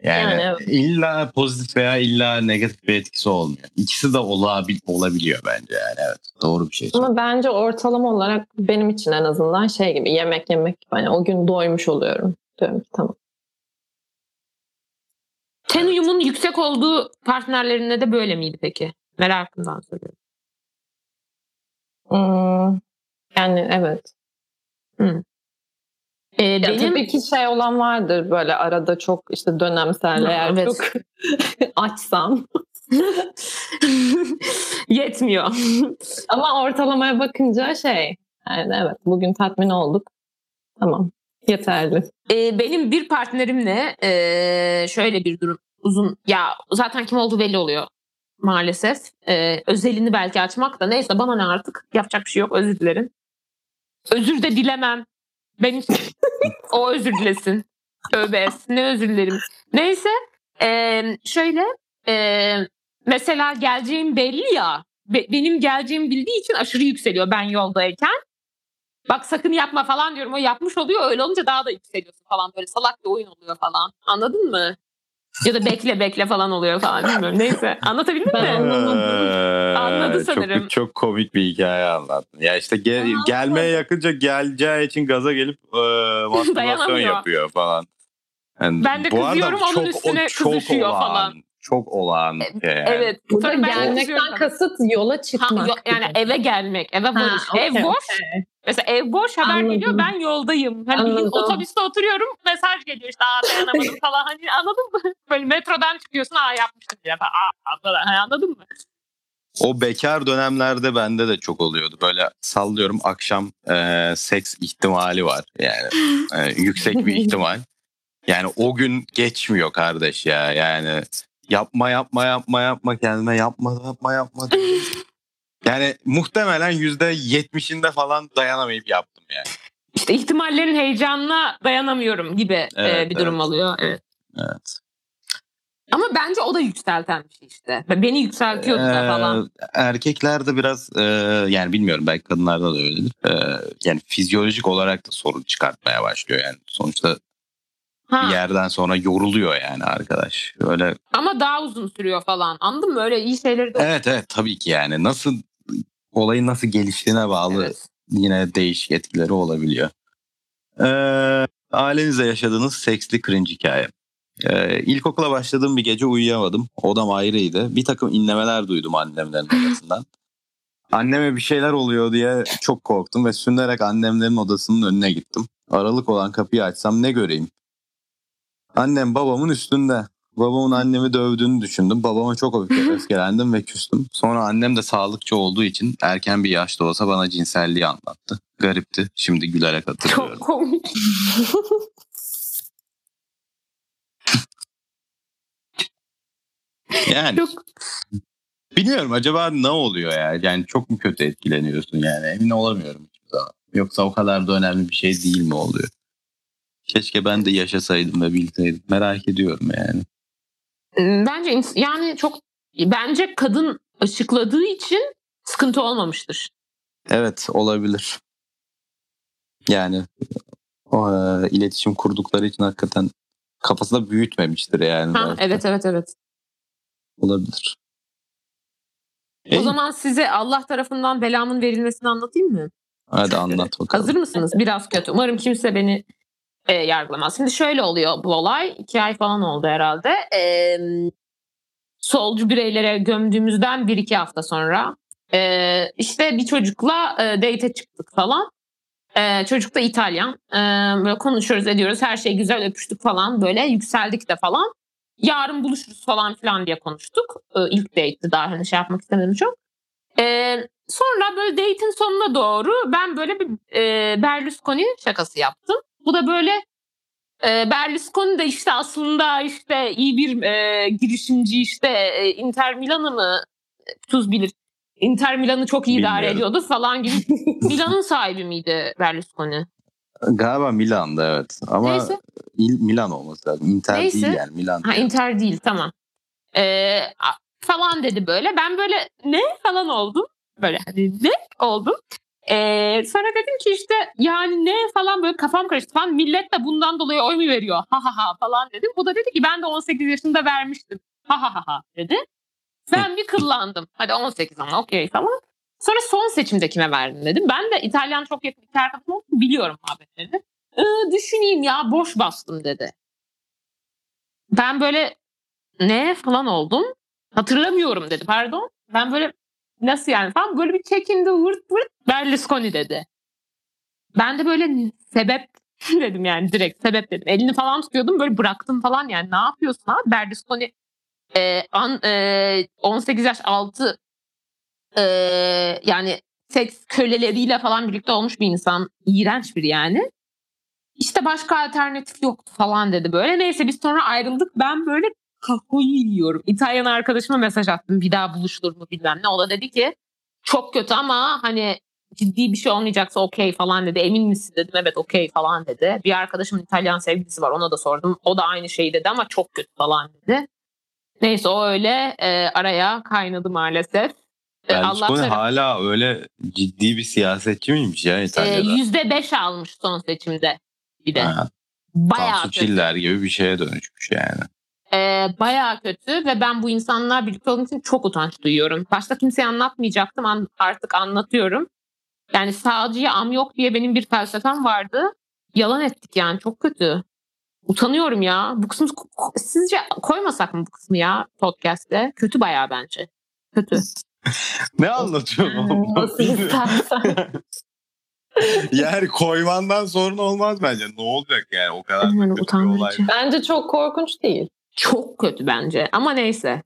Yani, Yani evet. illa pozitif veya illa negatif bir etkisi olmuyor. İkisi de olabil, olabiliyor bence yani evet doğru bir şey. Ama bence ortalama olarak benim için en azından şey gibi yemek yemek gibi. Hani o gün doymuş oluyorum. Diyorum ki tamam. Ten uyumun yüksek olduğu partnerlerinde de böyle miydi peki? Merakımdan soruyorum. Hmm, yani evet. Ee, Ya benim tabii ki şey olan vardır böyle arada çok işte dönemsel eğer evet. çok açsam. yetmiyor. Ama ortalamaya bakınca şey yani evet bugün tatmin olduk. Tamam yeterli. Ee, benim bir partnerimle ee, şöyle bir durum uzun ya zaten kim olduğu belli oluyor maalesef. Ee, özelini belki açmak da neyse bana ne artık yapacak bir şey yok özür dilerim. Özür de dilemem. Benim o özür dilesin. Tövbe. Ne özür dilerim. Neyse ee, şöyle ee, mesela geleceğim belli ya be- benim geleceğimi bildiği için aşırı yükseliyor ben yoldayken. Bak sakın yapma falan diyorum. O yapmış oluyor. Öyle olunca daha da yükseliyorsun falan. Böyle salak bir oyun oluyor falan. Anladın mı? Ya da bekle bekle falan oluyor falan. Bilmiyorum. Neyse. Anlatabildim mi? anlamadım. Anladı çok- sanırım. Çok, komik bir hikaye anlattın. Ya işte ge- Aa, gelmeye yakınca geleceği için gaza gelip e, mastürbasyon yapıyor falan. Yani Ben de bu kızıyorum, onun çok- o üstüne çok kızışıyor olağan, falan. Çok olağan. bir şey yani. Evet. Burada gelmekten kasıt yola Ha, çıkmak. yo- yani gibi. eve gelmek, eve Ha, varış. okey, ev boş. okey. Mesela ev boş haber Anladım. geliyor ben yoldayım. Hani Anladım. otobüste oturuyorum mesaj geliyor işte aa dayanamadım falan. Hani anladın mı? Böyle metrodan çıkıyorsun aa yapmıştım ya falan, falan. Hani anladın mı? O bekar dönemlerde bende de çok oluyordu. Böyle sallıyorum akşam e, seks ihtimali var. Yani e, yüksek bir ihtimal. Yani o gün geçmiyor kardeş ya. Yani yapma yapma yapma yapma kendime yapma yapma yapma. Yani muhtemelen yüzde yetmişinde falan dayanamayıp yaptım yani. İşte ihtimallerin heyecanına dayanamıyorum gibi e, Evet, bir durum evet. oluyor. Evet. Evet. Ama bence o da yükselten bir şey işte. Beni yükseltiyordu Ee, falan. erkeklerde biraz e, yani bilmiyorum belki kadınlarda da öyledir. Ee, yani fizyolojik olarak da sorun çıkartmaya başlıyor yani. Sonuçta Ha. bir yerden sonra yoruluyor yani arkadaş. Öyle Ama daha uzun sürüyor falan. Anladın mı? Öyle iyi şeyleri de evet evet tabii ki yani nasıl olayın nasıl geliştiğine bağlı Evet. yine değişik etkileri olabiliyor. Ee, ailenizle yaşadığınız seksli cringe hikaye. Ee, ilkokula başladığım bir gece uyuyamadım. Odam ayrıydı. Bir takım inlemeler duydum annemlerin odasından. Anneme bir şeyler oluyor diye çok korktum ve sürünerek annemlerin odasının önüne gittim. Aralık olan kapıyı açsam ne göreyim? Annem babamın üstünde. Babamın annemi dövdüğünü düşündüm. Babama çok öfke- öfkelendim ve küstüm. Sonra annem de sağlıkçı olduğu için erken bir yaşta olsa bana cinselliği anlattı. Garipti. Şimdi gülerek hatırlıyorum. Çok komik. Yani Çok bilmiyorum acaba ne oluyor ya? Yani çok mu kötü etkileniyorsun yani? Emin olamıyorum hiçbir zaman. Yoksa o kadar da önemli bir şey değil mi oluyor? Keşke ben de yaşasaydım ve bilseydim. Merak ediyorum yani. bence yani çok bence kadın açıkladığı için sıkıntı olmamıştır. Evet olabilir. Yani o, e, iletişim kurdukları için hakikaten kafasında büyütmemiştir yani. Ha, belki. evet evet evet. Olabilir. O İyi, zaman size Allah tarafından belamın verilmesini anlatayım mı? Hadi anlat bakalım. Hazır mısınız? Biraz kötü. Umarım kimse beni e, yargılamaz. Şimdi şöyle oluyor bu olay. iki ay falan oldu herhalde. E, solcu bireylere gömdüğümüzden bir iki hafta sonra e, işte bir çocukla e, date'e çıktık falan. E, çocuk da İtalyan. E, böyle konuşuyoruz ediyoruz. Her şey güzel öpüştük falan. Böyle yükseldik de falan. Yarın buluşuruz falan filan diye konuştuk. E, ilk date'ti daha hani şey yapmak istemedim çok. E, Sonra böyle date'in sonuna doğru ben böyle bir e, Berlusconi şakası yaptım. Bu da böyle e, Berlusconi de işte aslında işte iyi bir e, girişimci işte e, Inter Milan'ı mı tuz bilir. Inter Milan'ı çok iyi idare ediyordu falan gibi. Milan'ın sahibi miydi Berlusconi? Galiba Milan'da evet. Ama Neyse. İl- Milan olması lazım. Inter Neyse. değil yani Milan. Ha Inter değil tamam. Ee, falan dedi böyle. Ben böyle ne falan oldum. Böyle hani ne oldum. Ee, sonra dedim ki işte yani ne falan böyle kafam karıştı falan. Millet de bundan dolayı oy mu veriyor? Ha ha ha falan dedim. Bu da dedi ki ben de 18 yaşında vermiştim. Ha ha ha ha dedi. Ben bir kıllandım. Hadi 18 ama okey falan. Sonra son seçimde kime verdim dedim. Ben de İtalyan çok yakın iki arkadaşım biliyorum muhabbetlerini. Ee, düşüneyim ya boş bastım dedi. Ben böyle ne falan oldum. Hatırlamıyorum dedi pardon. Ben böyle nasıl yani falan böyle bir çekindi vırt vırt Berlusconi dedi. Ben de böyle sebep dedim yani direkt sebep dedim. Elini falan tutuyordum böyle bıraktım falan yani ne yapıyorsun abi Berlusconi e, an, e, 18 yaş altı e, yani seks köleleriyle falan birlikte olmuş bir insan. iğrenç bir yani. İşte başka alternatif yoktu falan dedi böyle. Neyse biz sonra ayrıldık. Ben böyle kafayı yiyorum. İtalyan arkadaşıma mesaj attım. Bir daha buluşulur mu bilmem ne. O da dedi ki çok kötü ama hani ciddi bir şey olmayacaksa okey falan dedi. Emin misin dedim. Evet okey falan dedi. Bir arkadaşımın İtalyan sevgilisi var. Ona da sordum. O da aynı şeyi dedi ama çok kötü falan dedi. Neyse o öyle e, araya kaynadı maalesef. E, Berlusconi tarafı- hala öyle ciddi bir siyasetçi miymiş ya e, İtalya'da? yüzde beş almış son seçimde bir de. Ha, Bayağı Tansu. Çiller gibi bir şeye dönüşmüş yani. Ee, bayağı kötü ve ben bu insanlarla birlikte olduğum için çok utanç duyuyorum. Başta kimseye anlatmayacaktım an- artık anlatıyorum. Yani sağcıya am yok diye benim bir felsefem vardı. Yalan ettik yani çok kötü. Utanıyorum ya. Bu kısmı sizce koymasak mı bu kısmı ya podcast'te? Kötü bayağı bence. Kötü. Ne anlatıyorum oğlum? Nasıl istersen. yani koymandan sorun olmaz bence. Ne olacak yani o kadar Yani kötü bir olay. Bence çok korkunç değil. Çok kötü bence ama neyse.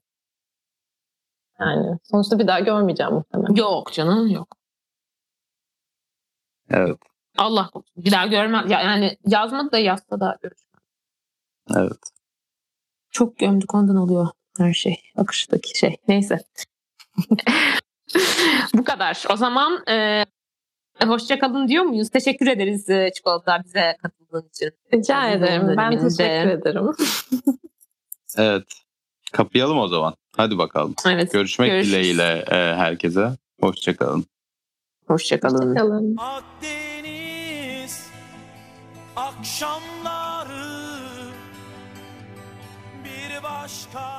Yani sonuçta bir daha görmeyeceğim muhtemelen. Yok canım yok. Evet. Allah korusun. Bir daha görmem. Ya, yani yazmadı da yazsa da görüşmem. Evet. Çok gömdük ondan oluyor her şey. Akıştaki şey. Neyse. Bu kadar. O zaman e, hoşça kalın diyor muyuz? Teşekkür ederiz e, Çikolata bize katıldığın için. Rica ederim. Ben teşekkür ederim. Evet. Kapayalım o zaman. Hadi bakalım. Evet. Görüşmek Görüşürüz. dileğiyle e, herkese. Hoşçakalın. Hoşça kalın. Kalın. Akdeniz akşamları bir başka